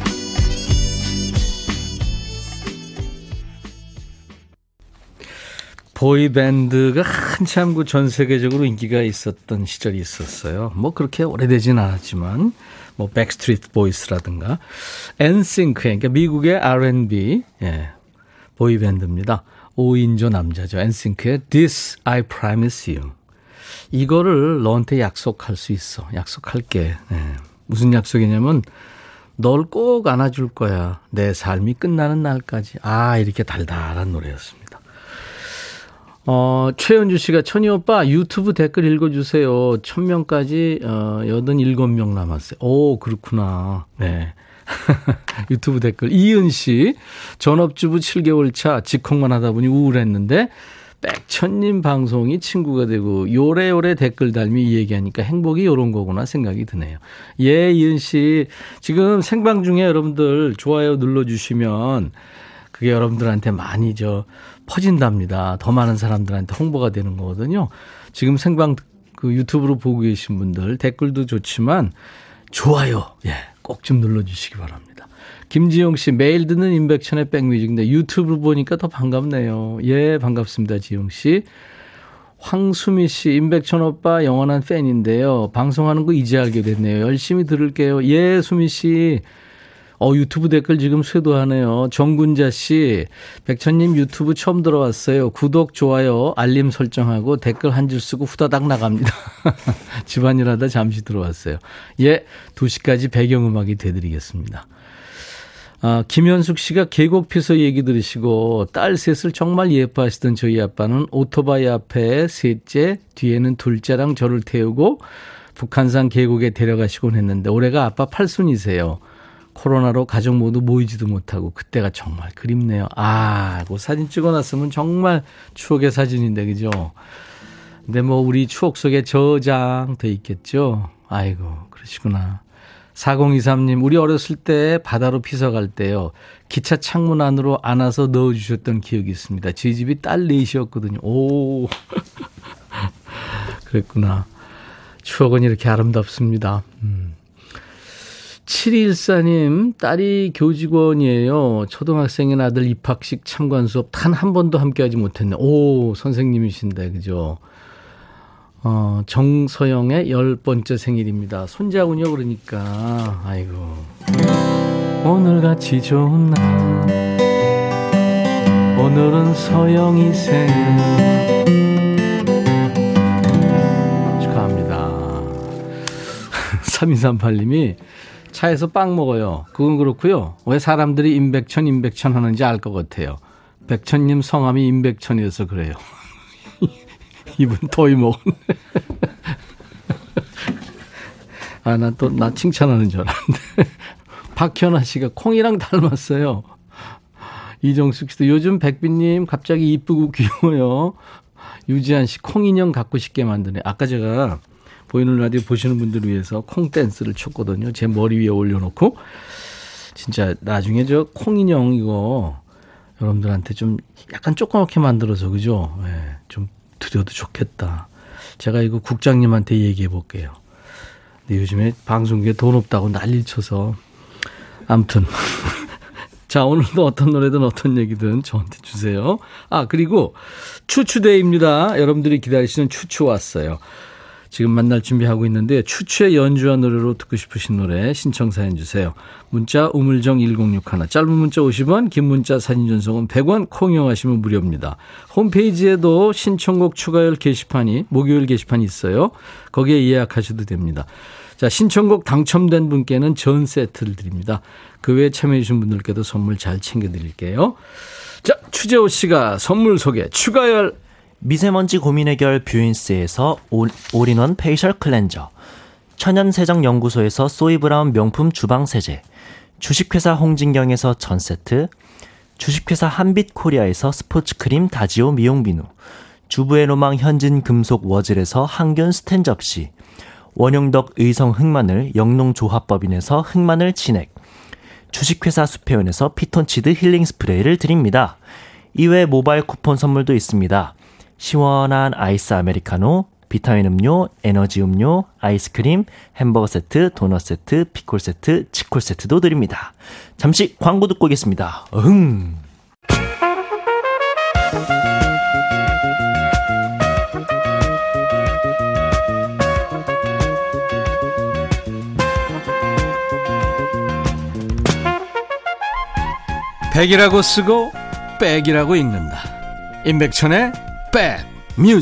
보이밴드가 한참 그 전 세계적으로 인기가 있었던 시절이 있었어요. 뭐 그렇게 오래되진 않았지만 뭐 백스트리트 보이스라든가 엔싱크 그러니까 미국의 R&B 예, 보이밴드입니다. 5인조 남자죠. 엔싱크의 This I Promise You. 이거를 너한테 약속할 수 있어. 약속할게. 예. 무슨 약속이냐면 널 꼭 안아줄 거야. 내 삶이 끝나는 날까지. 아, 이렇게 달달한 노래였습니다. 어, 최현주 씨가 천희 오빠 유튜브 댓글 읽어주세요. 천 명까지 어, 87명 남았어요. 오, 그렇구나. 네. 유튜브 댓글. 이은 씨, 전업주부 7개월 차 직항만 하다 보니 우울했는데, 백천님 방송이 친구가 되고, 요래요래 댓글 달미 얘기하니까 행복이 요런 거구나 생각이 드네요. 예, 이은 씨. 지금 생방 중에 여러분들 좋아요 눌러주시면, 그게 여러분들한테 많이 저 퍼진답니다. 더 많은 사람들한테 홍보가 되는 거거든요. 지금 생방 그 유튜브로 보고 계신 분들 댓글도 좋지만 좋아요. 예. 꼭 좀 눌러주시기 바랍니다. 김지영 씨, 매일 듣는 임백천의 백뮤직인데 유튜브로 보니까 더 반갑네요. 예, 반갑습니다. 지영 씨. 황수미 씨, 임백천 오빠 영원한 팬인데요. 방송하는 거 이제 알게 됐네요. 열심히 들을게요. 예, 수미 씨. 어, 유튜브 댓글 지금 쇄도하네요. 정군자 씨, 백천님 유튜브 처음 들어왔어요. 구독, 좋아요, 알림 설정하고 댓글 한 줄 쓰고 후다닥 나갑니다. 집안일 하다 잠시 들어왔어요. 예, 2시까지 배경음악이 되드리겠습니다. 아, 김현숙 씨가 계곡 피서 얘기 들으시고 딸 셋을 정말 예뻐하시던 저희 아빠는 오토바이 앞에 셋째, 뒤에는 둘째랑 저를 태우고 북한산 계곡에 데려가시곤 했는데 올해가 아빠 팔순이세요. 코로나로 가족 모두 모이지도 못하고 그때가 정말 그립네요. 아, 그 사진 찍어놨으면 정말 추억의 사진인데 그죠? 근데 뭐 우리 추억 속에 저장돼 있겠죠. 아이고 그러시구나. 4023님, 우리 어렸을 때 바다로 피서 갈 때요. 기차 창문 안으로 안아서 넣어주셨던 기억이 있습니다. 저희 집이 딸 넷이었거든요. 오. 그랬구나. 추억은 이렇게 아름답습니다. 음. 7214님, 딸이 교직원이에요. 초등학생인 아들 입학식 참관 수업 단 한 번도 함께 하지 못했네. 오, 선생님이신데, 그죠? 어, 정서영의 열 번째 생일입니다. 손자군요, 그러니까. 아이고. 오늘같이 좋은 날. 오늘은 서영이 생일. 축하합니다. 3238님이 차에서 빵 먹어요. 그건 그렇고요. 왜 사람들이 임백천 임백천 하는지 알 것 같아요. 백천님 성함이 임백천이어서 그래요. 이분 더위 먹었네. 아, 나 또, 나 칭찬하는 줄 알았는데. 박현아 씨가 콩이랑 닮았어요. 이정숙 씨도 요즘 백빈님 갑자기 이쁘고 귀여워요. 유지한 씨 콩인형 갖고 싶게 만드네. 아까 제가 보이는 라디오 보시는 분들을 위해서 콩 댄스를 췄거든요. 제 머리 위에 올려놓고. 진짜 나중에 저 콩 인형 이거 여러분들한테 좀 약간 조그맣게 만들어서 그죠? 네, 좀 드려도 좋겠다. 제가 이거 국장님한테 얘기해 볼게요. 근데 요즘에 방송국에 돈 없다고 난리 쳐서 아무튼 자 오늘도 어떤 노래든 어떤 얘기든 저한테 주세요. 아 그리고 추추데이입니다. 여러분들이 기다리시는 추추 왔어요. 지금 만날 준비하고 있는데 추추의 연주한 노래로 듣고 싶으신 노래 신청 사연 주세요. 문자 우물정 1061 짧은 문자 50원 긴 문자 사진 전송은 100원 콩 이용하시면 무료입니다. 홈페이지에도 신청곡 추가열 게시판이 목요일 게시판이 있어요. 거기에 예약하셔도 됩니다. 자 신청곡 당첨된 분께는 전 세트를 드립니다. 그 외에 참여해 주신 분들께도 선물 잘 챙겨드릴게요. 자 추재호 씨가 선물 소개 추가열 미세먼지 고민 해결 뷰인스에서 all-in-one facial cleanser, 천연세정연구소에서 소이브라운 명품 주방세제, 주식회사 홍진경에서 전세트, 주식회사 한빛코리아에서 스포츠크림 다지오 미용비누, 주부의 로망 현진 금속 워즐에서 항균 스텐 접시, 원용덕 의성 흑마늘 영농조합법인에서 흑마늘 진액, 주식회사 수페온에서 피톤치드 힐링 스프레이를 드립니다. 이외 모바일 쿠폰 선물도 있습니다. 시원한 아이스 아메리카노, 비타민 음료, 에너지 음료, 아이스크림, 햄버거 세트, 도넛 세트, 피콜 세트, 치콜 세트도 드립니다. 잠시 광고 듣고 오겠습니다. 응. 백이라고 쓰고 백이라고 읽는다. 임백천의 백뮤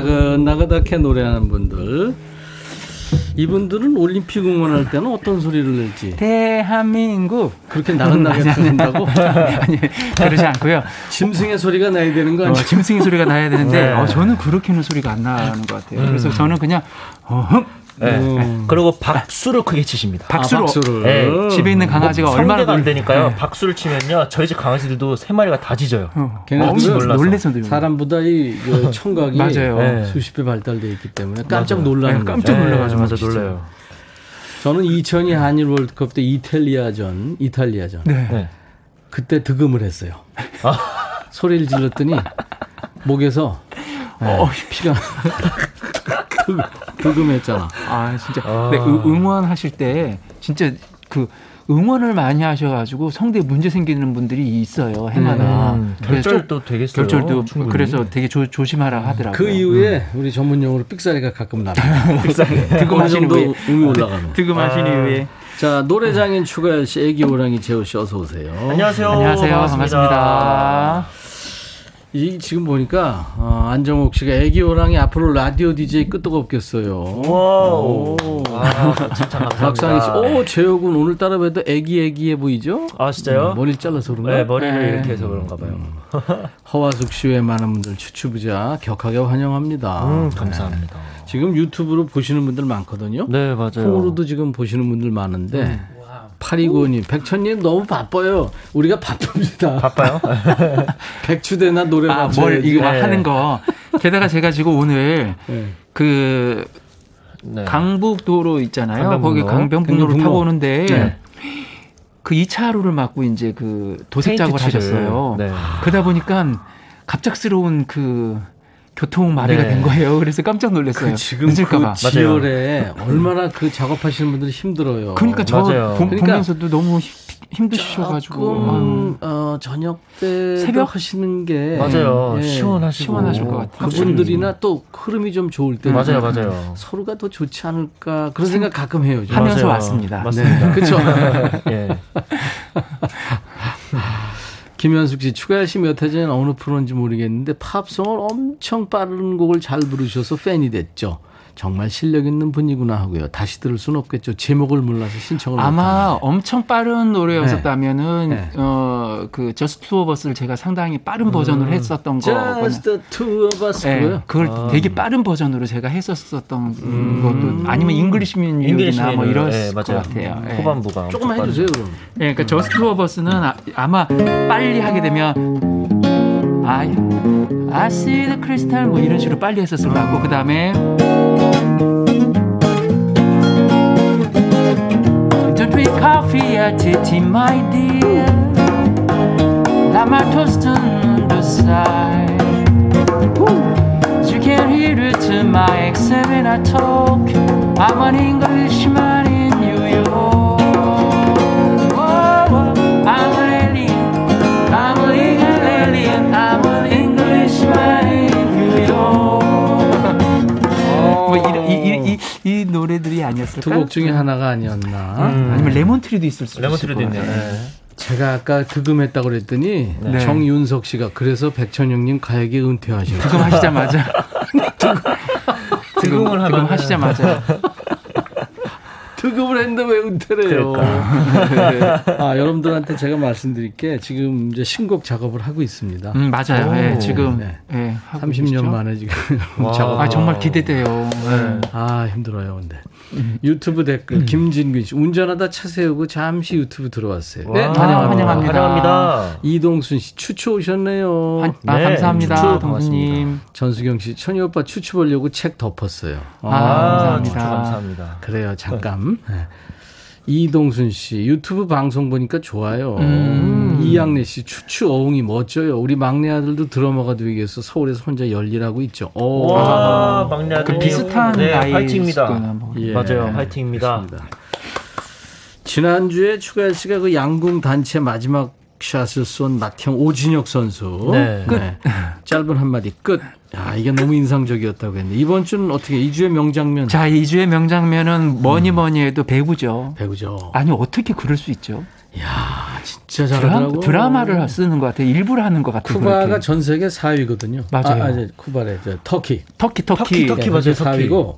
나긋나긋하게 노래하는 분들. 이분들은 올림픽 응원할 때는 어떤 소리를 낼지 대한민국 그렇게 나긋나긋 한다고 아니 그러지 않고요. 짐승의 소리가 나야 되는 거 어, 아니야? 짐승의 소리가 나야 되는데 네. 어, 저는 그렇게는 소리가 안 나는 것 같아요. 그래서 저는 그냥 어, 흠 네. 음. 그리고 박수를 크게 치십니다. 박수로 아, 박수를. 네. 집에 있는 강아지가 얼마나 성대가 안 놀- 되니까요. 네. 박수를 치면요. 저희 집 강아지들도 세 마리가 다 짖어요. 어, 엄청 놀라서. 사람보다 이그 청각이 맞아요. 네. 수십 배 발달돼 있기 때문에 깜짝. 놀라는 네, 거죠. 깜짝 네, 놀라가지고 맞아. 놀래요. 저는 2002 한일 월드컵 때 이탈리아전, 이탈리아전 네. 네. 그때 득음을 했어요. 아. 소리를 질렀더니 목에서 네, 어, 피가 득, 득음했잖아. 아 진짜 아. 네, 응- 응원하실 때 진짜 그 응원을 많이 하셔가지고 성대 문제 생기는 분들이 있어요 해마다 음, 그래서 결절도 되겠어요. 결절도 충분히. 그래서 되게 조, 조심하라 하더라고요. 그 이후에 우리 전문 용어로 삑사리가 가끔 납니다. 득음하신 후에 음이 올라가는. 득음하신 아. 이후에 자 노래장인 추가열 씨, 애기 호랑이 재호 씨 어서 오세요. 안녕하세요. 안녕하세요 반갑습니다. 반갑습니다. 이 지금 보니까 어, 안정옥 씨가 애기 호랑이 앞으로 라디오 DJ 끄떡 없겠어요. 와우. 아. 박상희 씨, 오 재호군 오늘 따라 봬도 애기 애기해 보이죠? 아 진짜요? 음, 머리를 잘라서 그런가? 네 머리를 네. 이렇게 해서 그런가 봐요. 허화숙 씨 외 많은 분들 추추부자 격하게 환영합니다. 음, 감사합니다. 네. 지금 유튜브로 보시는 분들 많거든요. 네 맞아요. 콩으로도 지금 보시는 분들 많은데 파리고님, 백천님 너무 바빠요. 우리가 바쁩니다. 바빠요? 백추대나 노래 아. 뭘 이거 네. 하는 거. 게다가 제가 지금 오늘 네. 그 네. 강북도로 있잖아요. 강변북로. 거기 강변북로를 강변북로. 타고 오는데 네. 그 2차로를 막고 이제 그 도색 작업을. 하셨어요. 네. 그러다 보니까 갑작스러운 그 교통 마비가 네. 된 거예요. 그래서 깜짝 놀랐어요. 그 지금 늦을까봐. 그 지열에 얼마나 그 작업하시는 분들이 힘들어요. 그러니까 저 맞아요. 보, 그러니까 보면서도 너무 힘- 힘드셔가지고 조금 어, 저녁 때 새벽? 하시는 게 맞아요. 예, 시원하시고 시원하실 것 같아요. 그분들이나 또 흐름이 좀 좋을 때 맞아요, 맞아요. 서로가 더 좋지 않을까 그런 생각 가끔 해요. 좀. 하면서 맞아요. 왔습니다. 맞습니다. 그렇죠. 예. 김현숙 씨 추가열 씨 몇해 전에 어느 프로인지 모르겠는데 팝송을 엄청 빠른 곡을 잘 부르셔서 팬이 됐죠. 정말 실력 있는 분이구나 하고요. 다시 들을 수는 없겠죠. 제목을 몰라서 신청을 아마. 엄청 빠른 노래였었다면은 네. 어그 Just the two of us를 제가 상당히 빠른 버전으로 했었던 거거든요. Just the two of us 네? 그걸 되게 빠른 버전으로 제가 했었었던 것도 아니면 Englishman in New York이나 뭐. 이럴 예, 것. 같아요. 예. 후반부가 조금만 해 주세요 빠르죠. 그럼. 예, 그러니까 Just the two of us는 아, 아마 빨리 하게 되면 I, I see the crystal 뭐 이런 식으로 빨리 했었을 것 같고 그 다음에 Don't drink coffee at tea, my dear. My toast on the side. You can't hear it to my accent when I talk. I'm an Englishman 노래들이 아니었을까? 두 곡 중에 하나가 아니었나. 음. 아니면 레몬트리도 있을 수도 레몬트리도 있을 있네요. 네. 제가 아까 득음했다고 그랬더니 네. 정윤석 씨가 그래서 백천영님 가야게 은퇴하셨죠. 득음 하시자마자 득음을 득음 하면은- 하시자마자 득음을 했는데 왜 은퇴를 해요? 아, 여러분들한테 제가 말씀드릴 게 지금 이제 신곡 작업을 하고 있습니다. 음 맞아요. 오. 예, 지금 네. 예, 하고 30년 계시죠? 만에 지금 와. 작업. 아 정말 기대돼요. 예. 아 힘들어요, 근데 유튜브 댓글 김진균 씨 운전하다 차 세우고 잠시 유튜브 들어왔어요. 네, 와, 환영합니다. 환영합니다. 환영합니다. 이동순 씨 추추 오셨네요. 한- 아, 네, 감사합니다, 동수님. 전수경 씨 천희 오빠 추추 보려고 책 덮었어요. 아, 아, 감사합니다. 추추 감사합니다. 그래요, 잠깐. 네. 이동순 씨 유튜브 방송 보니까 좋아요. 음. 이양래 씨 추추 어흥이 멋져요. 우리 막내 아들도 드러머가 되기 위해서 서울에서 혼자 열일하고 있죠. 오. 와, 막내 아들. 그 비슷한 네, 나이 화이팅입니다. 뭐. 예. 맞아요, 화이팅입니다. 그렇습니다. 지난주에 추가열 씨가 그 양궁 단체 마지막 샷을 쏜 맏형 오진혁 선수. 네. 끝. 짧은 한마디 끝. 야, 이게 너무 인상적이었다고 했는데 이번 주는 어떻게 이주의 명장면 자, 이주의 명장면은 뭐니 뭐니 해도 배구죠. 배우죠. 아니 어떻게 그럴 수 있죠? 야 진짜 잘하더라고. 드라마 를 쓰는 것 같아요. 일부러 하는 것 같아요. 쿠바가 그렇게. 전 세계 4위거든요. 맞아요. 아, 아, 이제 쿠바래, 저 터키. 터키 터키. 터키, 터키. 네, 맞아요, 현재 터키. 4위고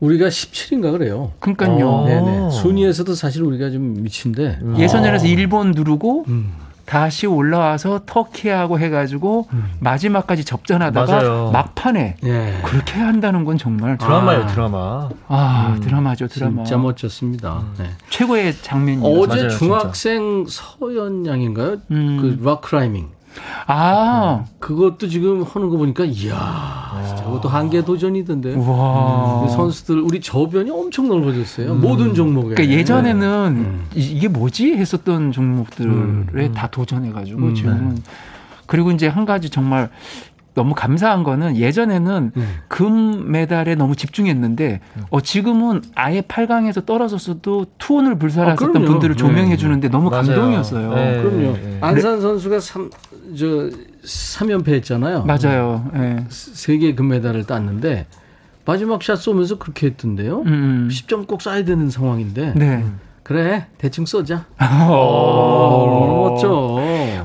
우리가 17인가 그래요. 그러니까요. 어. 네네. 순위에서도 사실 우리가 좀 미친데. 예선전에서 일본 누르고 음. 다시 올라와서 터키하고 해가지고 마지막까지 접전하다가 맞아요. 막판에 예. 그렇게 한다는 건 정말 드라마예요, 드라마. 아 드라마죠 드라마 진짜 멋졌습니다. 네. 최고의 장면이에요. 어제 맞아요, 중학생 서연 양인가요? 음. 그 락클라이밍. 아 그것도 지금 하는 거 보니까 이야, 저것도 한계 도전이던데. 와. 그 선수들 우리 저변이 엄청 넓어졌어요. 모든 종목에. 그러니까 예전에는 음. 이- 이게 뭐지 했었던 종목들에 다 도전해 가지고 음, 지금은 그리고 이제 한 가지 정말 너무 감사한 거는 예전에는 음. 금 메달에 너무 집중했는데 어 지금은 아예 8강에서 떨어졌어도 투혼을 불살았었던 아. 분들을 조명해 네. 주는데 너무 맞아요. 감동이었어요. 네. 그럼요. 네. 안산 선수가 3, 저, 3연패 했잖아요. 맞아요. 예. 세계 금메달을 땄는데 마지막 샷 쏘면서 그렇게 했던데요. 음, 음. 10점 꼭 쏴야 되는 상황인데. 네. 그래, 대충 쏘자. 어. 멋져.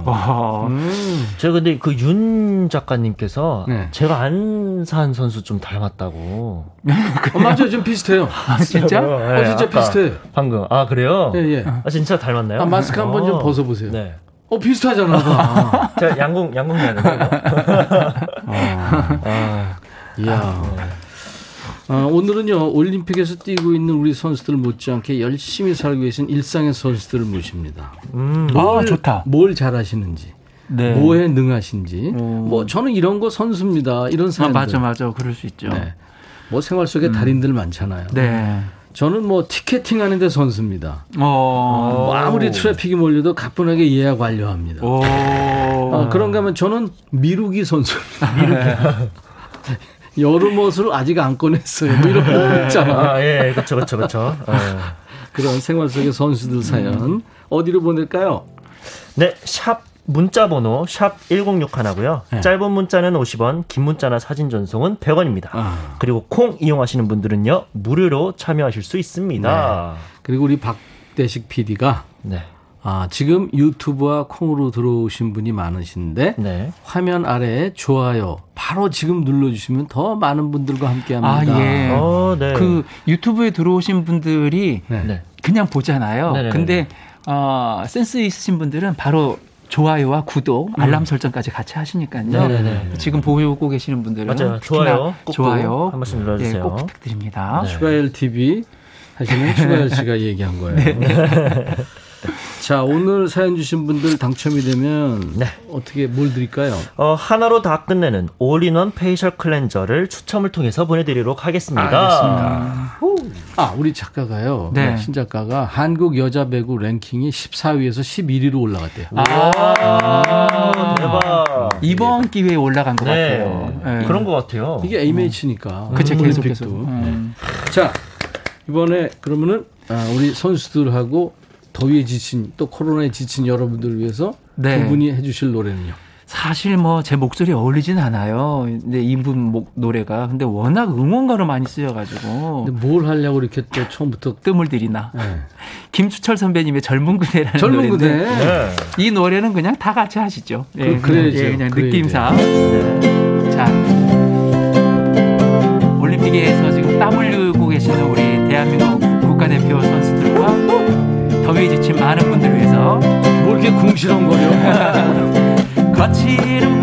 와. 음. 제가 근데 그 윤 작가님께서 네. 제가 안산 선수 좀 닮았다고. 어, 맞아요. 좀 비슷해요. 아, 진짜? 어, 진짜 비슷해. 방금. 아, 그래요? 예, 예. 아, 진짜 닮았나요? 아, 마스크 한번 좀 어. 벗어보세요. 네. 어, 비슷하잖아. 다. 제가 양궁, 양궁 하는데. 아, 이야. 아, 오늘은요, 올림픽에서 뛰고 있는 우리 선수들 못지않게 열심히 살고 계신 일상의 선수들을 모십니다. 음. 아, 좋다. 뭘 잘하시는지, 네. 뭐에 능하신지, 음. 뭐 저는 이런 거 선수입니다. 이런 아, 사람들. 맞아, 맞아. 그럴 수 있죠. 네. 뭐 생활 속에 달인들 많잖아요. 네. 저는 뭐 티켓팅 하는데 선수입니다. 어. 뭐 아무리 트래픽이 몰려도 가뿐하게 예약 완료합니다. 오. 어, 그런가 하면 저는 미루기 선수입니다. 여름 옷을 아직 안 꺼냈어요. 뭐 이런 거 있잖아. 아, 예, 그쵸, 그쵸. 예. 그런 생활 속의 선수들 사연 어디로 보낼까요? 네, 샵 문자 번호 샵 1061고요. 네. 짧은 문자는 50원, 긴 문자나 사진 전송은 100원입니다. 아. 그리고 콩 이용하시는 분들은요. 무료로 참여하실 수 있습니다. 그리고 우리 박대식 PD가 네. 아, 지금 유튜브와 콩으로 들어오신 분이 많으신데 네. 화면 아래에 좋아요 바로 지금 눌러주시면 더 많은 분들과 아, 함께합니다. 예. 어, 네. 그 유튜브에 들어오신 분들이 네. 네. 그냥 보잖아요. 네네네. 근데 어, 센스 있으신 분들은 바로 좋아요와 구독, 알람 설정까지 같이 하시니까요. 네네네. 지금 보고 계시는 분들은 맞아요. 특히나 좋아요. 꾹꾹 좋아요 한 번씩 눌러주세요. 예, 꼭 부탁드립니다. 네. 추가열 TV 하시면 추가열 씨가 얘기한 거예요. 네. 자 오늘 사연 주신 분들 당첨이 되면 네. 어떻게 뭘 드릴까요? 어, 하나로 다 끝내는 all-in-one facial cleanser를 추첨을 통해서 보내드리도록 하겠습니다. 아 우리 작가가요. 네. 신 작가가 한국 여자 배구 랭킹이 14위에서 11위로 올라갔대요. 아, 대박. 이번 기회에 올라간 것 네. 같아요. 예. 그런 것 같아요. 이게 A매치니까. 그쵸, 올림픽도. 계속해서. 음. 자 이번에 그러면은 아, 우리 선수들하고 더위에 지친 또 코로나에 지친 여러분들을 위해서 네. 두 분이 해주실 노래는요. 사실 뭐 제 목소리에 어울리진 않아요. 근데 이분 목 노래가 근데 워낙 응원가로 많이 쓰여가지고 근데 뭘 하려고 이렇게 또 처음부터 뜸을 들이나 네. 김수철 선배님의 젊은 그대라는 젊은 노래인데 그대. 네. 이 노래는 그냥 다 같이 하시죠. 그- 그래야죠. 예, 그냥 그래야죠. 느낌상. 자, 거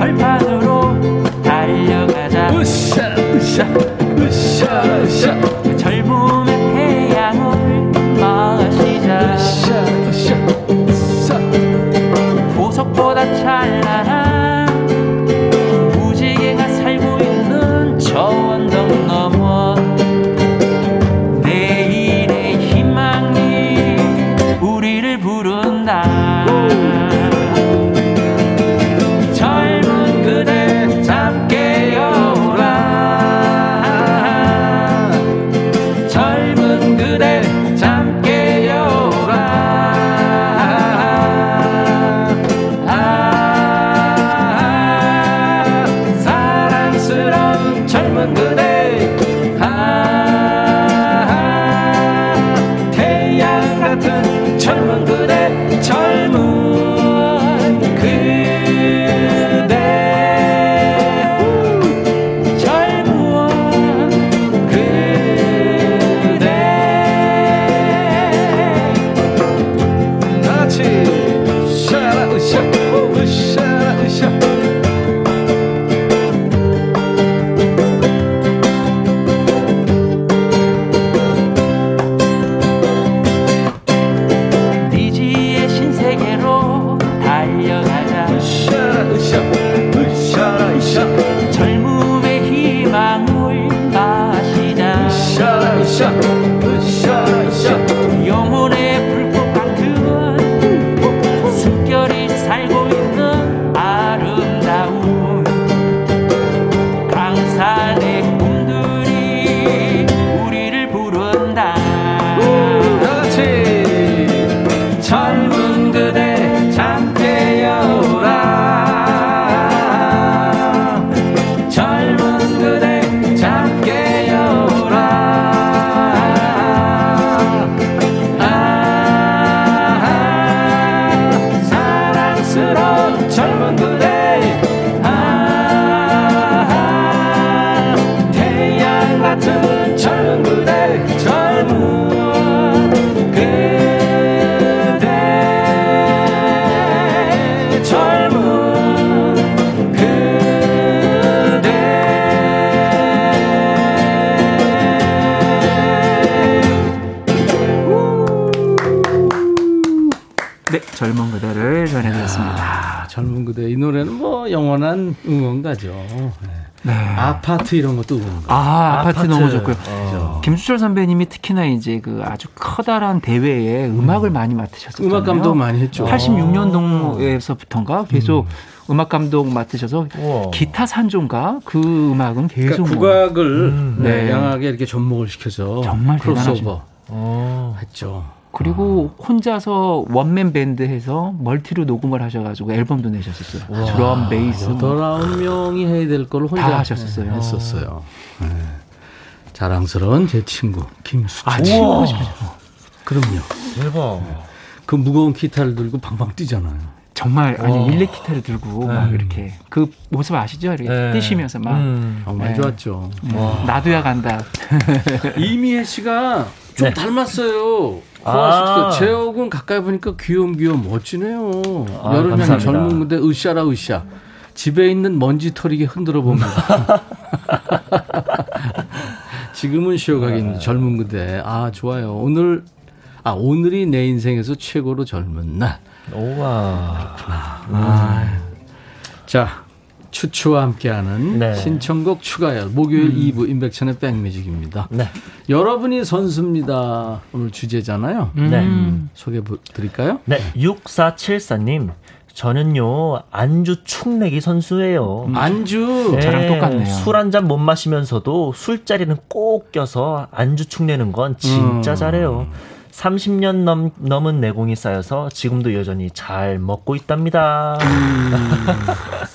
아파트 이런 것도 응원가. 아, 아파트, 아파트. 너무 좋고요. 어. 김수철 선배님이 특히나 이제 그 아주 커다란 대회에 음악을 많이 맡으셨었잖아요. 음악 감독 많이 했죠. 86년도에서부터인가 계속 음. 악 감독 맡으셔서 우와. 기타 산조인가 그 음악은 계속 그러니까 뭐 국악을 네, 네. 양하게 이렇게 접목을 시켜서 정말 크로스오버 어. 했죠. 그리고 혼자서 one-man band 해서 multi로 녹음을 하셔가지고 앨범도 내셨었어요. 드럼, 베이스 뭐. 여덟 아홉 명이 해야 될 걸 혼자 다 하셨었어요. 네, 했었어요. 네. 자랑스러운 제 친구 김수철. 아, 친구 그럼요. 대박. 그 무거운 기타를 들고 방방 뛰잖아요. 정말 아니 와. 일렉 기타를 들고 막 이렇게 그 모습 아시죠? 이렇게 네. 뛰시면서 막 음. 정말 네. 좋았죠. 음, 나도야 간다. 이미혜 씨가 좀 네. 닮았어요. 아. 고아식도 제옥은 가까이 보니까 귀염귀염 멋지네요. 아, 감사합니다. 젊은 무대 으쌰라 으쌰. 집에 있는 먼지 털이게 흔들어 봅니다. 지금은 쉬어가기 힘든 젊은 그대. 아, 좋아요. 오늘, 아, 오늘이 내 인생에서 최고로 젊은 날. 오와. 아, 자, 추추와 함께하는 네. 신청곡 추가열 목요일 2부 임백천의 백뮤직입니다. 네. 여러분이 선수입니다. 오늘 주제잖아요. 네. 소개 부- 드릴까요? 네. 6474님. 저는요, 안주 축내기 선수예요. 안주. 저랑 똑같네요. 술 한 잔 못 마시면서도 술자리는 꼭 껴서 안주 축내는 건 진짜 음. 잘해요. 30년 넘, 넘은 내공이 쌓여서 지금도 여전히 잘 먹고 있답니다.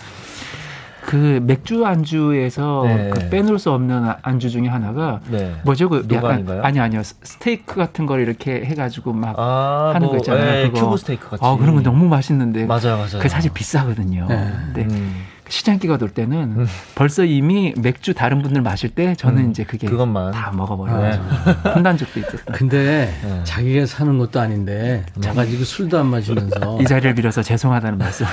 그 맥주 안주에서 네. 그 빼놓을 수 없는 아- 안주 중에 하나가 네. 뭐죠? 그 노가리인가요? 아니 아니요 스- 스테이크 같은 걸 이렇게 해가지고 막 아, 하는 뭐, 거 있잖아요. 예, 그거. 큐브 스테이크 같이. 아 그런 거 너무 맛있는데 맞아요, 맞아요. 그게 사실 비싸거든요. 네. 근데 음, 시장기가 돌 때는 벌써 이미 맥주 다른 분들 마실 때 저는 이제 그게 그것만. 다 먹어버려요. 혼난 적도 있었어요. 근데 네. 자기가 사는 것도 아닌데 자가지고 술도 안 마시면서 이 자리를 빌어서 죄송하다는 말씀을.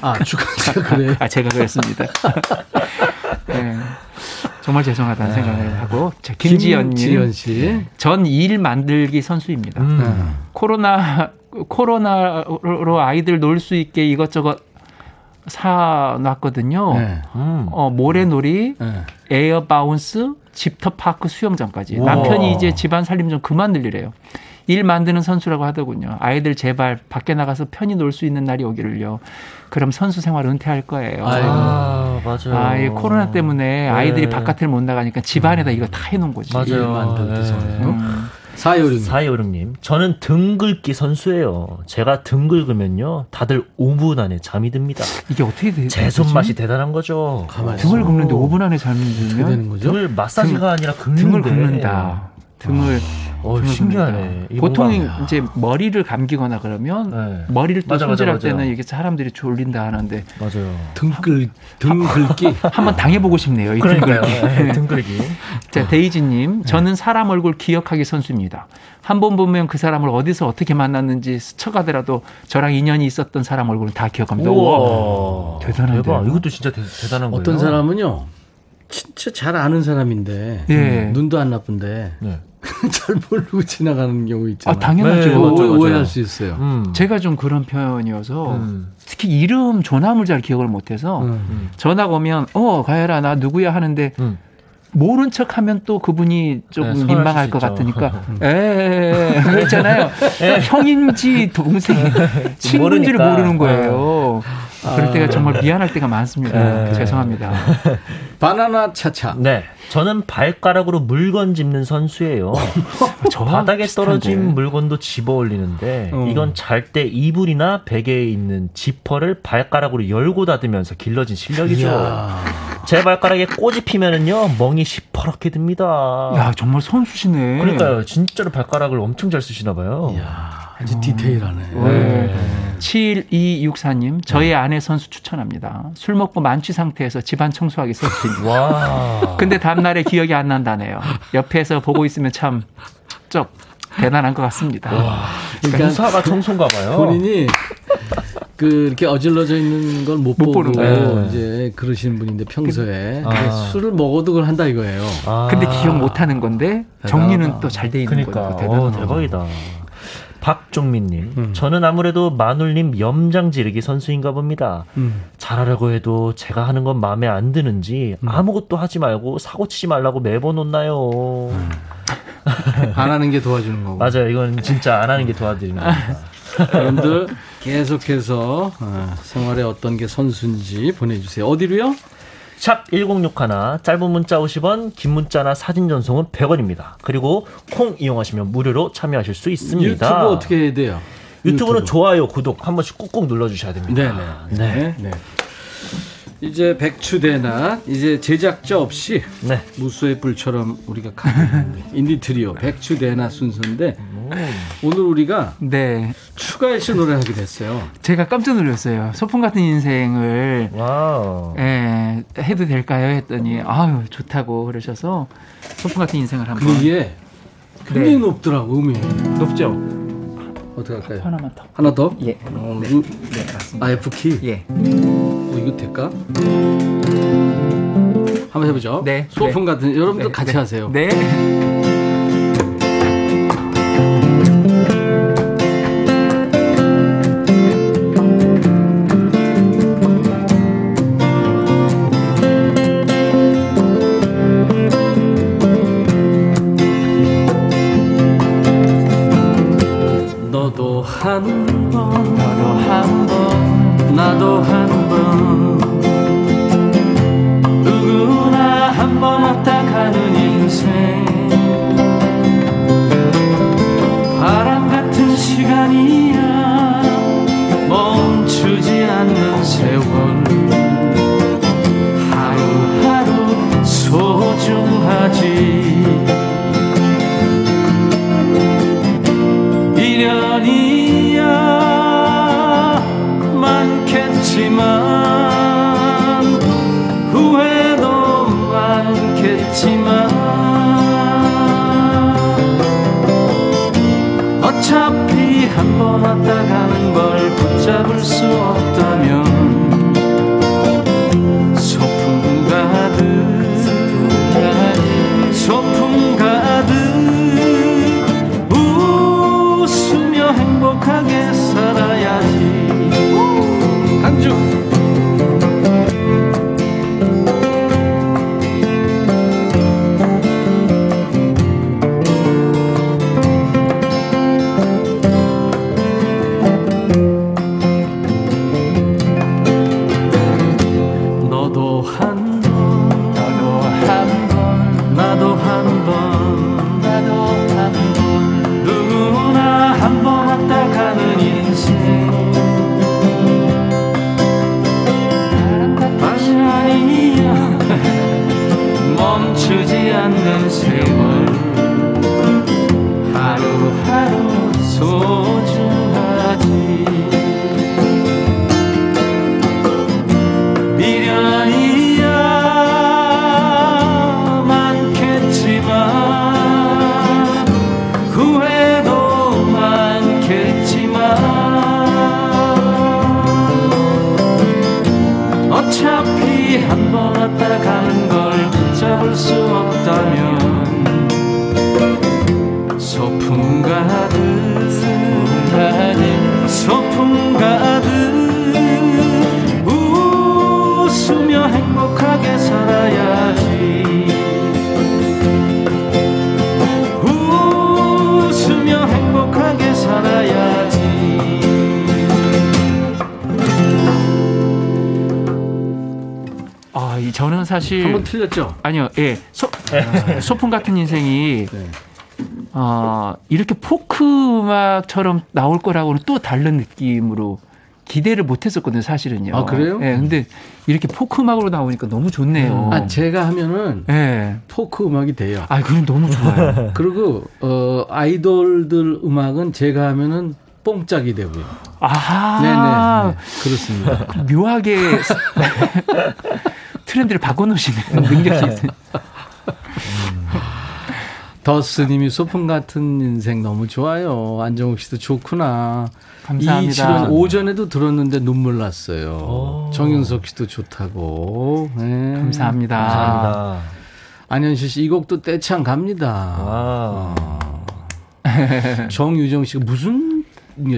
아 축하드려 그래. 아 제가 그랬습니다. 네. 정말 죄송하다는 생각을 하고 자, 김지연님 김지연 씨. 전 일 만들기 선수입니다. 음. 코로나 코로나로 아이들 놀 수 있게 이것저것 사 놨거든요. 네. 음. 어, 모래놀이, 네. air bounce, 집터 파크 수영장까지. 우와. 남편이 이제 집안 살림 좀 그만 늘리래요. 일 만드는 선수라고 하더군요. 아이들 제발 밖에 나가서 편히 놀 수 있는 날이 오기를요. 그럼 선수 생활 은퇴할 거예요. 아이고. 아, 맞아요. 아, 이 코로나 때문에 아이들이 네. 바깥을 못 나가니까 집안에다 이거 다 해놓은 거지. 맞아요. 일 만들기 네. 선수. 음. 사요림. 사이오름님, 저는 등 긁기 선수예요. 제가 등 긁으면요, 다들 5분 안에 잠이 듭니다. 이게 어떻게 돼? 제 손맛이 대단한 거죠. 가만히 등을. 긁는데 5분 안에 잠이 어떻게 들면 되는 거죠? 등을 마사지가 아니라 긁는데. 등을 긁는다. 등을 어, 신기하네. 보통 뭔가- 이제 머리를 감기거나 그러면 네. 머리를 또 맞아, 손질할 맞아. 때는 이게 사람들이 졸린다 하는데 맞아요. 등끌 등 긁기. 한번 당해보고 싶네요. 이 그러니까요. 등긁기. 네, 등 긁기. 자, 데이지님, 저는 사람 얼굴 기억하기 선수입니다. 한 번 보면 그 사람을 어디서 어떻게 만났는지 스쳐가더라도 저랑 인연이 있었던 사람 얼굴은 다 기억합니다. 우와. 우와. 대단한데요? 대박. 이것도 진짜 대, 단한 거예요. 어떤 사람은요. 진짜 잘 아는 사람인데 예. 눈도 안 나쁜데 네. 잘 모르고 지나가는 경우 있잖아요. 아, 당연하죠. 네, 오- 맞죠. 오해할 수 있어요. 음. 제가 좀 그런 편이어서 음. 특히 이름 전화물 잘 기억을 못해서 음. 전화가 오면 어 가열아 나 누구야 하는데 음. 모른 척 하면 또 그분이 조금 네, 민망할 수 것. 같으니까 에에 그랬잖아요. 형인지 동생 친구인지를 모르니까. 모르는 거예요. 그럴 때가 정말 미안할 때가 많습니다. 네. 죄송합니다. 바나나 차차. 네. 저는 발가락으로 물건 짚는 선수예요. 저 바닥에 비슷한데. 떨어진 물건도 집어 올리는데 어. 이건 잘 때 이불이나 베개에 있는 지퍼를 발가락으로 열고 닫으면서 길러진 실력이죠. 제 발가락에 꼬지 피면은요 멍이 시퍼렇게 듭니다. 야 정말 선수시네. 그러니까요, 진짜로 발가락을 엄청 잘 쓰시나 봐요. 이야, 아주 디테일하네. 네. 7264님, 저희 아내 선수 추천합니다. 술 먹고 만취 상태에서 집안 청소하기 선수입니다. 와. 근데 다음날에 기억이 안 난다네요. 옆에서 보고 있으면 참, 쩍, 대단한 것 같습니다. 그러니까 유사가 청소인가 봐요. 본인이 그 이렇게 어질러져 있는 걸못 보는 거예요. 이제 그러시는 분인데 평소에 아. 근데 술을 먹어도 그걸 한다 이거예요. 아. 근데 기억 못 하는 건데, 정리는 또 잘 돼 있는 그러니까 거죠. 어, 대단하다. 대박이다. 박종민님, 음. 저는 아무래도 마눌님 염장 지르기 선수인가 봅니다. 음. 잘하려고 해도 제가 하는 건 마음에 안 드는지 음. 아무것도 하지 말고 사고 치지 말라고 매번 혼나요. 안 하는 게 도와주는 거고. 맞아요. 이건 진짜 안 하는 게 도와드리는 겁니다. 여러분들 계속해서 어, 생활에 어떤 게 선수인지 보내주세요. 어디로요? 샵 1061, 짧은 문자 50원, 긴 문자나 사진 전송은 100원입니다. 그리고 콩 이용하시면 무료로 참여하실 수 있습니다. 유튜브 어떻게 해야 돼요? 유튜브는 유튜브. 좋아요, 구독 한 번씩 꾹꾹 눌러주셔야 됩니다. 네네. 네. 네. 이제 백추대나 이제 제작자 없이 네. 무수의 불처럼 우리가 있는데 인디 트리오 백추대나 순서인데 오 늘 우리가 네. 추가열 씨 노래 하게 됐어요. 제가 깜짝 놀랐어요. 소풍 같은 인생을 와우. 예, 해도 될까요? 했더니 아유 좋다고 그러셔서 소풍 같은 인생을 한번 근데 이게 굉장히 높더라고 음이. 높죠? 어떻게 할까요? 하나만 더. 하나 더? 예. 어, 루, 네 맞습니다. 아 F key. 예. 어, 이거 될까? 한번 해보죠. 네, 소풍 네. 같은 여러분들 네, 같이 네. 하세요. 네. 하루하루 소중 사실 한번 틀렸죠? 아니요, 예, 소, 소풍 같은 인생이 네. 어, 이렇게 포크 음악처럼 나올 거라고는 또 다른 느낌으로 기대를 못 했었거든요, 사실은요. 아, 그래요? 예, 근데 이렇게 포크 음악으로 나오니까 너무 좋네요. 아, 제가 하면은 예. 포크 음악이 돼요. 아, 그럼 너무 좋아요. 그리고 어 아이돌들 음악은 제가 하면은 뽕짝이 되고요. 아, 네네 네, 그렇습니다. 묘하게 트렌드를 바꿔놓으시는 능력이 있어요. 더스님이 소풍 같은 인생 너무 좋아요. 안정욱 씨도 좋구나. 감사합니다. 이 오전에도 들었는데 눈물 났어요. 정윤석 씨도 좋다고. 네. 감사합니다. 감사합니다. 안현실 씨 이 곡도 떼창 갑니다. 와. 정유정 씨가 무슨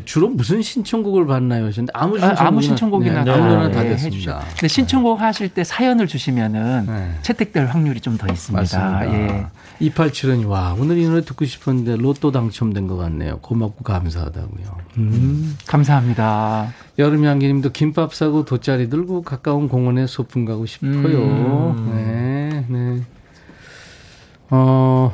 주로 무슨 신청곡을 받나요? 하셨는데 아무 아, 신청곡이나, 아무 신청곡이나 네, 다 아무거나 네, 다. 됐습니다. 근데 신청곡 하실 때 사연을 주시면은 네. 채택될 확률이 좀 더 있습니다. 맞습니다. 예. 2875님, 와, 오늘 이 노래 듣고 싶었는데 로또 당첨된 것 같네요. 고맙고 감사하다고요. 음. 감사합니다. 여름향기 님도 김밥 사고 돗자리 들고 가까운 공원에 소풍 가고 싶어요. 네, 네. 어,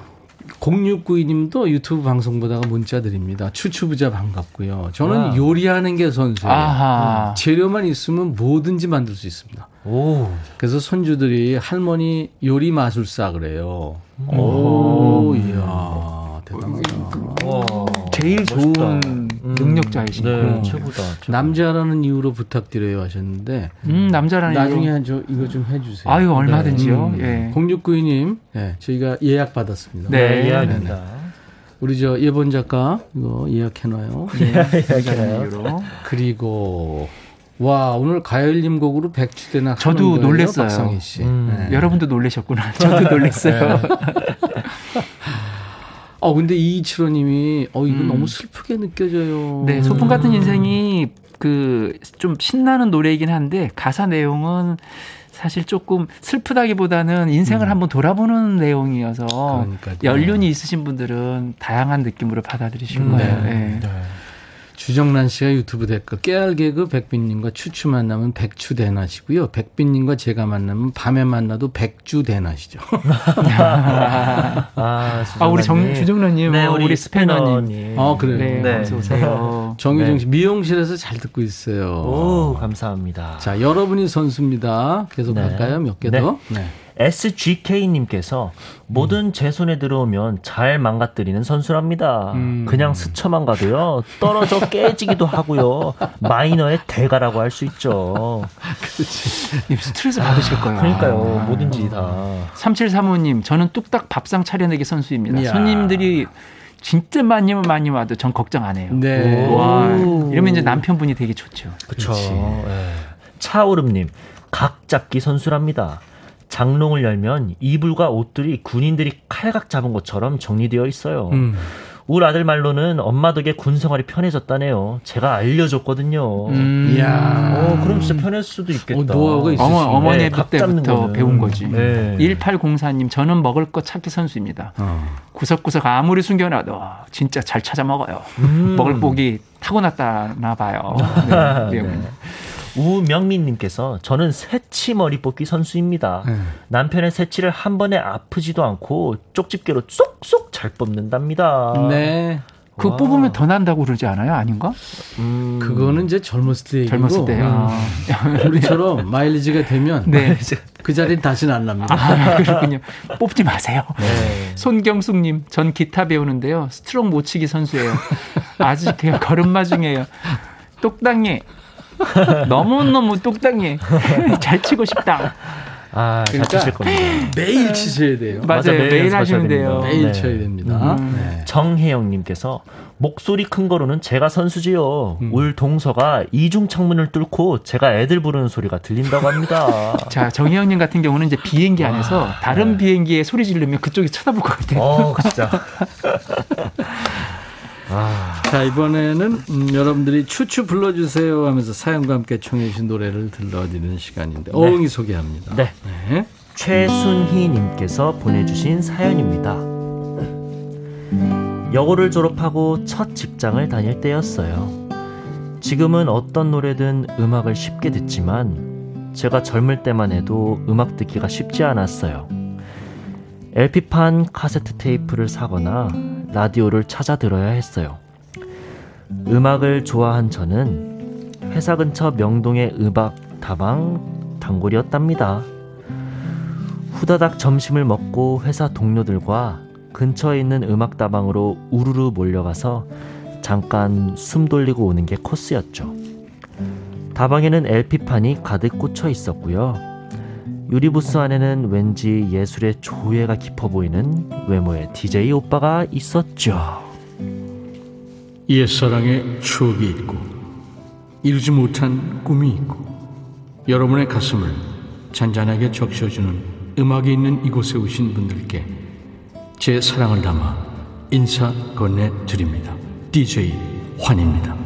0692 님도 유튜브 방송 보다가 문자 드립니다. 추추부자 반갑고요. 저는 와. 요리하는 게 선수예요. 아하. 음, 재료만 있으면 뭐든지 만들 수 있습니다. 오. 그래서 손주들이 할머니 요리 마술사 그래요. 오, 이야, 대단하다. 와. 제일 멋있다. 좋은 능력자이신 네, 분. 최고다. 최고. 남자라는 이유로 부탁드려요 하셨는데 음, 남자라는 나중에 이유. 저 이거 좀 해주세요. 아유, 얼마든지요. 음, 예. 0692님, 네, 저희가 예약 받았습니다. 네. 네, 이해합니다. 우리 저 예본 작가 이거 예약해놔요. 남자라는 이유로. 그리고 와 오늘 가열님 곡으로 백주대나 저도 거예요, 놀랬어요. 박상희 씨. 음. 네. 여러분도 놀라셨구나. 저도 놀랐어요. 어 근데 이칠호님이 어 이거 음. 너무 슬프게 느껴져요. 네, 소풍 같은 인생이 그 좀 신나는 노래이긴 한데 가사 내용은 사실 조금 슬프다기보다는 인생을 한번 돌아보는 내용이어서 음. 그러니까요. 연륜이 있으신 분들은 다양한 느낌으로 받아들이실 음, 거예요. 네. 예. 주정란 씨가 유튜브 댓글 깨알 개그 백빈님과 추추 만나면 백추 대낮이고요. 백빈님과 제가 만나면 밤에 만나도 백주 대낮이죠. 아, 아, 우리 정, 주정란님. 네, 어, 우리 우리. 스패너님. 어, 그래요? 네, 네. 어서 오세요. 정유정 네. 씨 미용실에서 잘 듣고 있어요. 오, 감사합니다. 자, 여러분이 선수입니다. 계속 네. 갈까요? 몇개 네. 더? 네. SGK님께서 뭐든 제 손에 들어오면 잘 망가뜨리는 선수랍니다. 음. 그냥 스쳐만 가도요 떨어져 깨지기도 하고요 마이너의 대가라고 할 수 있죠. 님 스트레스 받으실 거예요. 그러니까요 뭐든지 다. 3735님, 저는 뚝딱 밥상 차려내기 선수입니다. 이야. 손님들이 진짜 많이 많이 와도 전 걱정 안 해요. 네. 와, 이러면 이제 남편분이 되게 좋죠. 그렇죠. 차오름님 각 잡기 선수랍니다. 장롱을 열면 이불과 옷들이 군인들이 칼각 잡은 것처럼 정리되어 있어요. 음. 우리 아들 말로는 엄마 덕에 군 생활이 편해졌다네요. 제가 알려줬거든요. 음. 이야. 어, 그럼 진짜 편할 수도 있겠다. 어, 노하우가 있으시네. 어머, 어머니 네, 각 잡는 때부터 거는. 배운 거지. 네. 1804님, 저는 먹을 것 찾기 선수입니다. 어. 구석구석 아무리 숨겨놔도 진짜 잘 찾아 먹어요. 음. 먹을 복이 타고났다나 봐요. 네. 네. 우명민님께서 저는 새치 머리 뽑기 선수입니다. 네. 남편의 새치를 한 번에 아프지도 않고 쪽집게로 쏙쏙 잘 뽑는답니다. 네. 그 와. 뽑으면 더 난다고 그러지 않아요? 아닌가? 음. 그거는 이제 젊었을 때 얘기고 젊었을 때요. 음. 우리처럼 마일리지가 되면 네. 그 자리는 다시는 안 납니다. 아, 그렇군요. 뽑지 마세요. 네. 손경숙님, 전 기타 배우는데요. 스트로크 못 치기 선수예요. 아직 걸음마 중이에요. 똑당해. 너무너무 똑당해. 잘 치고 싶다. 아, 잘 그러니까 치실 겁니다. 매일 치셔야 돼요. 맞아요. 맞아, 매일 매일, 하시면 돼요. 매일 네. 쳐야 됩니다. 음. 네. 정혜영님께서 목소리 큰 거로는 제가 선수지요. 음. 울 동서가 이중 창문을 뚫고 제가 애들 부르는 소리가 들린다고 합니다. 자, 정희영님 같은 경우는 이제 비행기 안에서 다른 비행기에 소리 지르면 그쪽이 쳐다볼 것 같아요. 어, 진짜. 아, 자 이번에는 음, 여러분들이 추추 불러주세요 하면서 사연과 함께 청해 주신 노래를 들려드리는 시간인데 어흥이 소개합니다. 네. 네. 최순희님께서 보내주신 사연입니다. 여고를 졸업하고 첫 직장을 다닐 때였어요. 지금은 어떤 노래든 음악을 쉽게 듣지만 제가 젊을 때만 해도 음악 듣기가 쉽지 않았어요. LP판 카세트 테이프를 사거나 라디오를 찾아 들어야 했어요. 음악을 좋아한 저는 회사 근처 명동의 음악 다방 단골이었답니다. 후다닥 점심을 먹고 회사 동료들과 근처에 있는 음악 다방으로 우르르 몰려가서 잠깐 숨 돌리고 오는 게 코스였죠. 다방에는 LP판이 가득 꽂혀 있었고요. 유리부스 안에는 왠지 예술의 조예가 깊어 보이는 외모의 DJ 오빠가 있었죠. 옛사랑의 추억이 있고 이루지 못한 꿈이 있고 여러분의 가슴을 잔잔하게 적셔주는 음악이 있는 이곳에 오신 분들께 제 사랑을 담아 인사 건네드립니다. DJ 환입니다.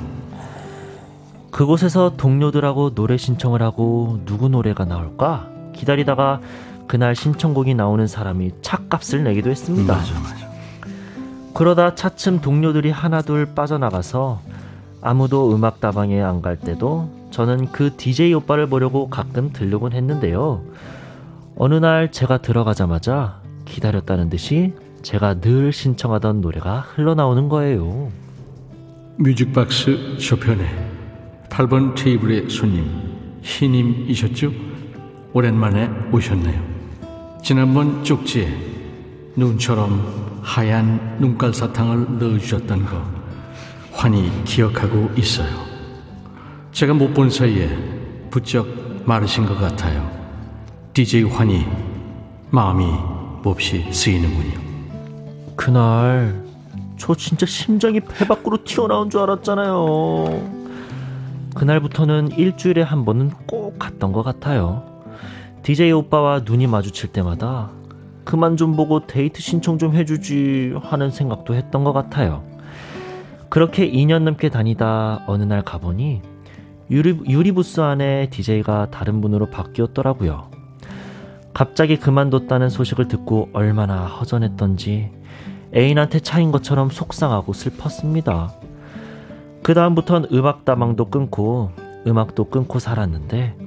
그곳에서 동료들하고 노래 신청을 하고 누구 노래가 나올까 기다리다가 그날 신청곡이 나오는 사람이 차값을 내기도 했습니다. 맞아 맞아. 그러다 차츰 동료들이 하나둘 빠져나가서 아무도 음악 다방에 안 갈 때도 저는 그 DJ 오빠를 보려고 가끔 들르곤 했는데요. 어느 날 제가 들어가자마자 기다렸다는 듯이 제가 늘 신청하던 노래가 흘러나오는 거예요. 뮤직박스 저편에 8번 테이블의 손님 희님이셨죠? 오랜만에 오셨네요. 지난번 쪽지에 눈처럼 하얀 눈깔 사탕을 넣어주셨던 거 환히 기억하고 있어요. 제가 못 본 사이에 부쩍 마르신 것 같아요. DJ 환희 마음이 몹시 쓰이는군요. 그날 저 진짜 심장이 배 밖으로 튀어나온 줄 알았잖아요. 그날부터는 일주일에 한 번은 꼭 갔던 것 같아요. DJ 오빠와 눈이 마주칠 때마다 그만 좀 보고 데이트 신청 좀 해주지 하는 생각도 했던 것 같아요. 그렇게 2년 넘게 다니다 어느 날 가보니 유리, 유리부스 안에 DJ가 다른 분으로 바뀌었더라고요. 갑자기 그만뒀다는 소식을 듣고 얼마나 허전했던지 애인한테 차인 것처럼 속상하고 슬펐습니다. 그 다음부턴 음악 다방도 끊고 음악도 끊고 살았는데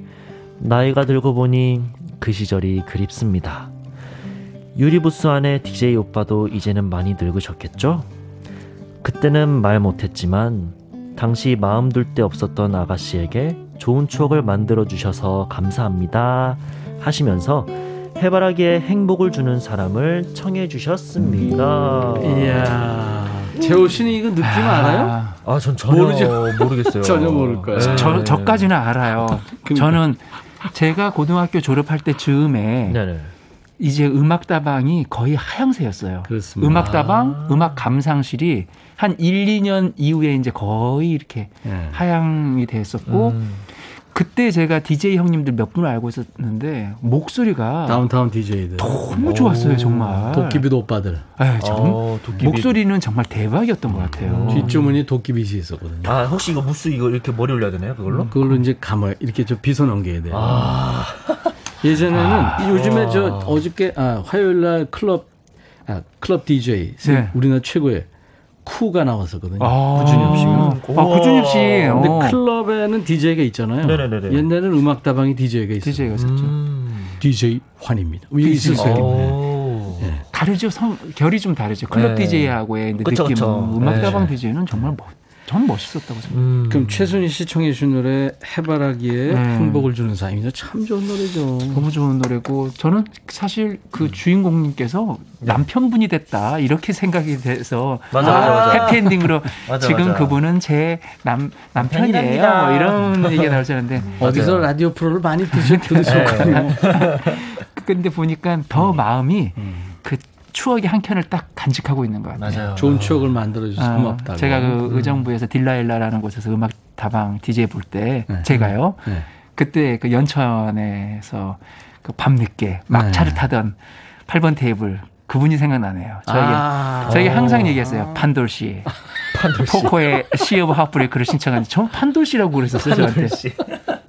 나이가 들고 보니 그 시절이 그립습니다. 유리부스 안에 DJ 오빠도 이제는 많이 늙으셨겠죠? 그때는 말 못했지만 당시 마음 둘 데 없었던 아가씨에게 좋은 추억을 만들어 주셔서 감사합니다 하시면서 해바라기에 행복을 주는 사람을 청해 주셨습니다. 이야 재호 씨는 이거 느낌 알아요? 아, 전 전혀 모르죠. 모르겠어요. 전혀 모를 거예요. 네. 저, 저까지는 알아요. 그러니까. 저는 제가 고등학교 졸업할 때 즈음에 네네. 이제 음악다방이 거의 하향세였어요. 그렇습니다. 음악다방, 음악 감상실이 한 1, 2년 이후에 이제 거의 이렇게 예. 하향이 됐었고 음. 그때 제가 DJ 형님들 몇 분을 알고 있었는데 목소리가 다운타운 DJ들 너무 좋았어요, 정말. 도끼비도 오빠들 아, 정, 어, 도깨비. 목소리는 정말 대박이었던 것 같아요. 뒷주머니 도끼빗이 있었거든요. 아, 혹시 이거 무스 이거 이렇게 머리 올려야 되나요? 그걸로? 그걸로 이제 감아 이렇게 좀 빗어 넘겨야 돼요. 아, 예전에는 요즘에 저 어저께 아 화요일 날 클럽 아 클럽 DJ 네. 우리나라 최고의 쿠가 나왔었거든요. 아, 구준엽 씨가. 아, 구준엽 씨. 근데 어. 클럽에는 DJ가 있잖아요. 네네네네. 옛날에는 음악 다방에 DJ가 있어요. DJ가 있었죠. 음. DJ 환입니다. 여기. 있었어요. 오. 네. 다르죠. 성, 결이 좀 다르죠. 클럽 네. DJ하고의 그쵸, 느낌은 그쵸. 음악다방 네. DJ는 정말 멋, 전 멋있었다고 생각해요. 음. 그럼 최순희 씨 청해 주신 노래 해바라기에 네. 행복을 주는 사람이죠. 참 좋은 노래죠. 너무 좋은 노래고 저는 사실 그 주인공님께서 남편분이 됐다 이렇게 생각이 돼서 맞아, 맞아, 맞아. 해피엔딩으로 맞아, 지금 맞아. 그분은 제 남 남편이에요. 뭐 이런 얘기가 나올 줄 알았는데 어디서 라디오 프로를 많이 들으셨군요. 근데 보니까 더 마음이 그 추억의 한 켠을 딱 간직하고 있는 것 같아요. 맞아요. 좋은 추억을 만들어 주셔서 아, 고맙다고. 제가 그 의정부에서 딜라일라라는 곳에서 음악 다방 DJ 볼때 네. 제가요 네. 그때 그 연천에서 그 밤늦게 막차를 네. 타던 8번 테이블 그분이 생각나네요. 저에게 아. 저에게 항상 얘기했어요. 판돌 씨. 포코의 Sea of Heartbreak를 신청하는데 저 판돌 씨라고 그랬었어요. 저한테.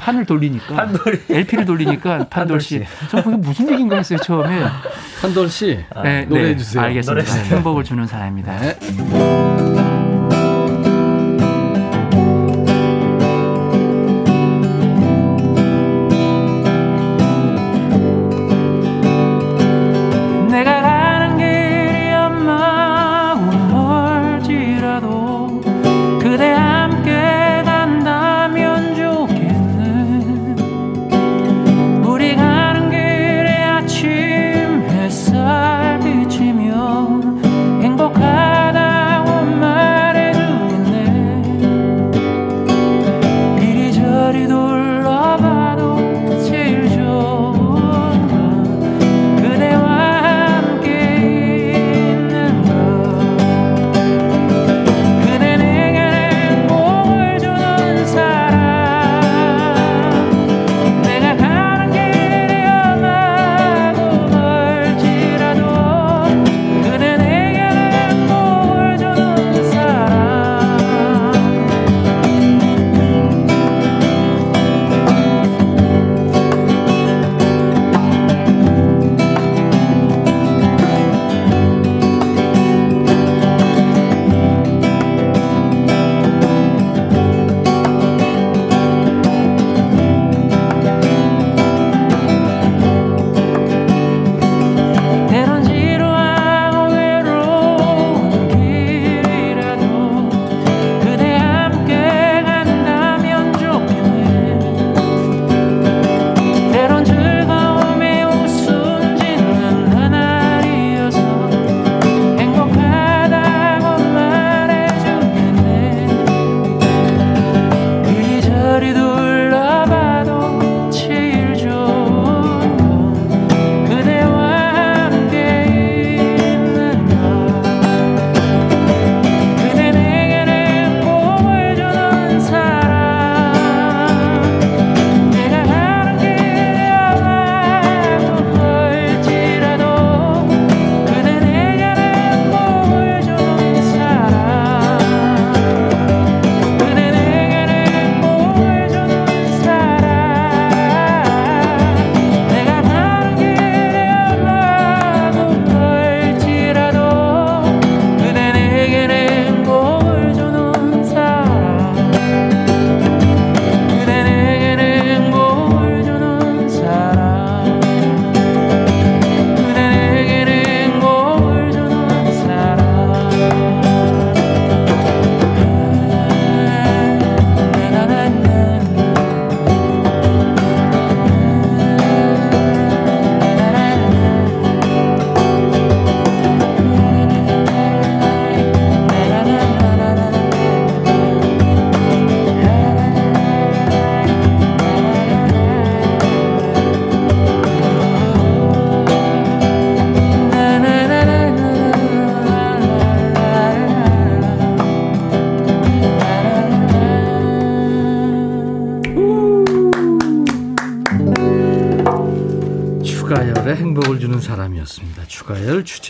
판을 돌리니까 LP를 돌리니까 판돌 씨. 저 그게 무슨 얘기인가 했어요 처음에. 한돌 씨 네, 노래해 네, 주세요. 알겠습니다. 노래해 주세요. 행복을 주는 사람입니다. 네.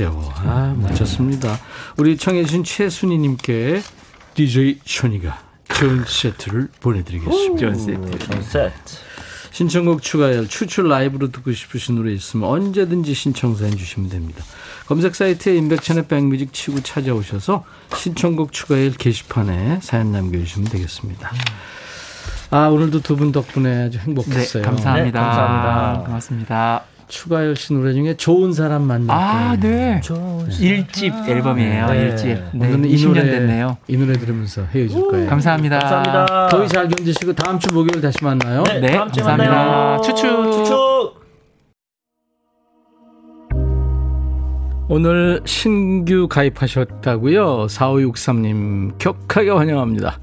주제호. 아, 멋졌습니다. 우리 청해주신 최순희님께 DJ 쇼니가 좋은 세트를 보내드리겠습니다. 좋은 세트. 좋은 세트. 신청곡 추가열 추출 라이브로 듣고 싶으신 노래 있으면 언제든지 신청사해 주시면 됩니다. 검색 사이트에 인백천의 백뮤직 치고 찾아오셔서 신청곡 추가열 게시판에 사연 남겨주시면 되겠습니다. 아 오늘도 두 분 덕분에 아주 행복했어요. 네, 감사합니다. 네, 감사합니다. 고맙습니다. 추가열 씨 노래 중에 좋은 사람 만날 아, 때. 네. 좋은 일집 앨범이에요. 네. 일집. 네, 오늘은 이 20년 노래 됐네요. 이 노래 들으면서 헤어질 거예요. 감사합니다. 감사합니다. 더위 잘 견디시고 다음 주 목요일 다시 만나요. 네, 네, 다음 주에 감사합니다. 만나요. 추추. 추추. 오늘 신규 가입하셨다고요? 4563님 격하게 환영합니다.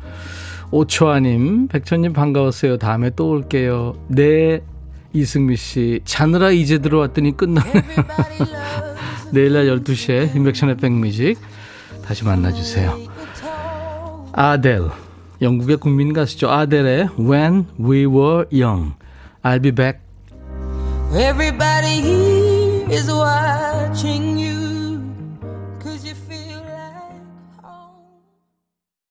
오초아님, 백천님 반가웠어요. 다음에 또 올게요. 네, 이승미 씨. 자느라 이제 들어왔더니 끝나네요. 내일 날 12시에 인백션의 백뮤직 다시 만나주세요. 아델, 영국의 국민 가수죠. 아델의 When We Were Young. I'll be back. Everybody here is watching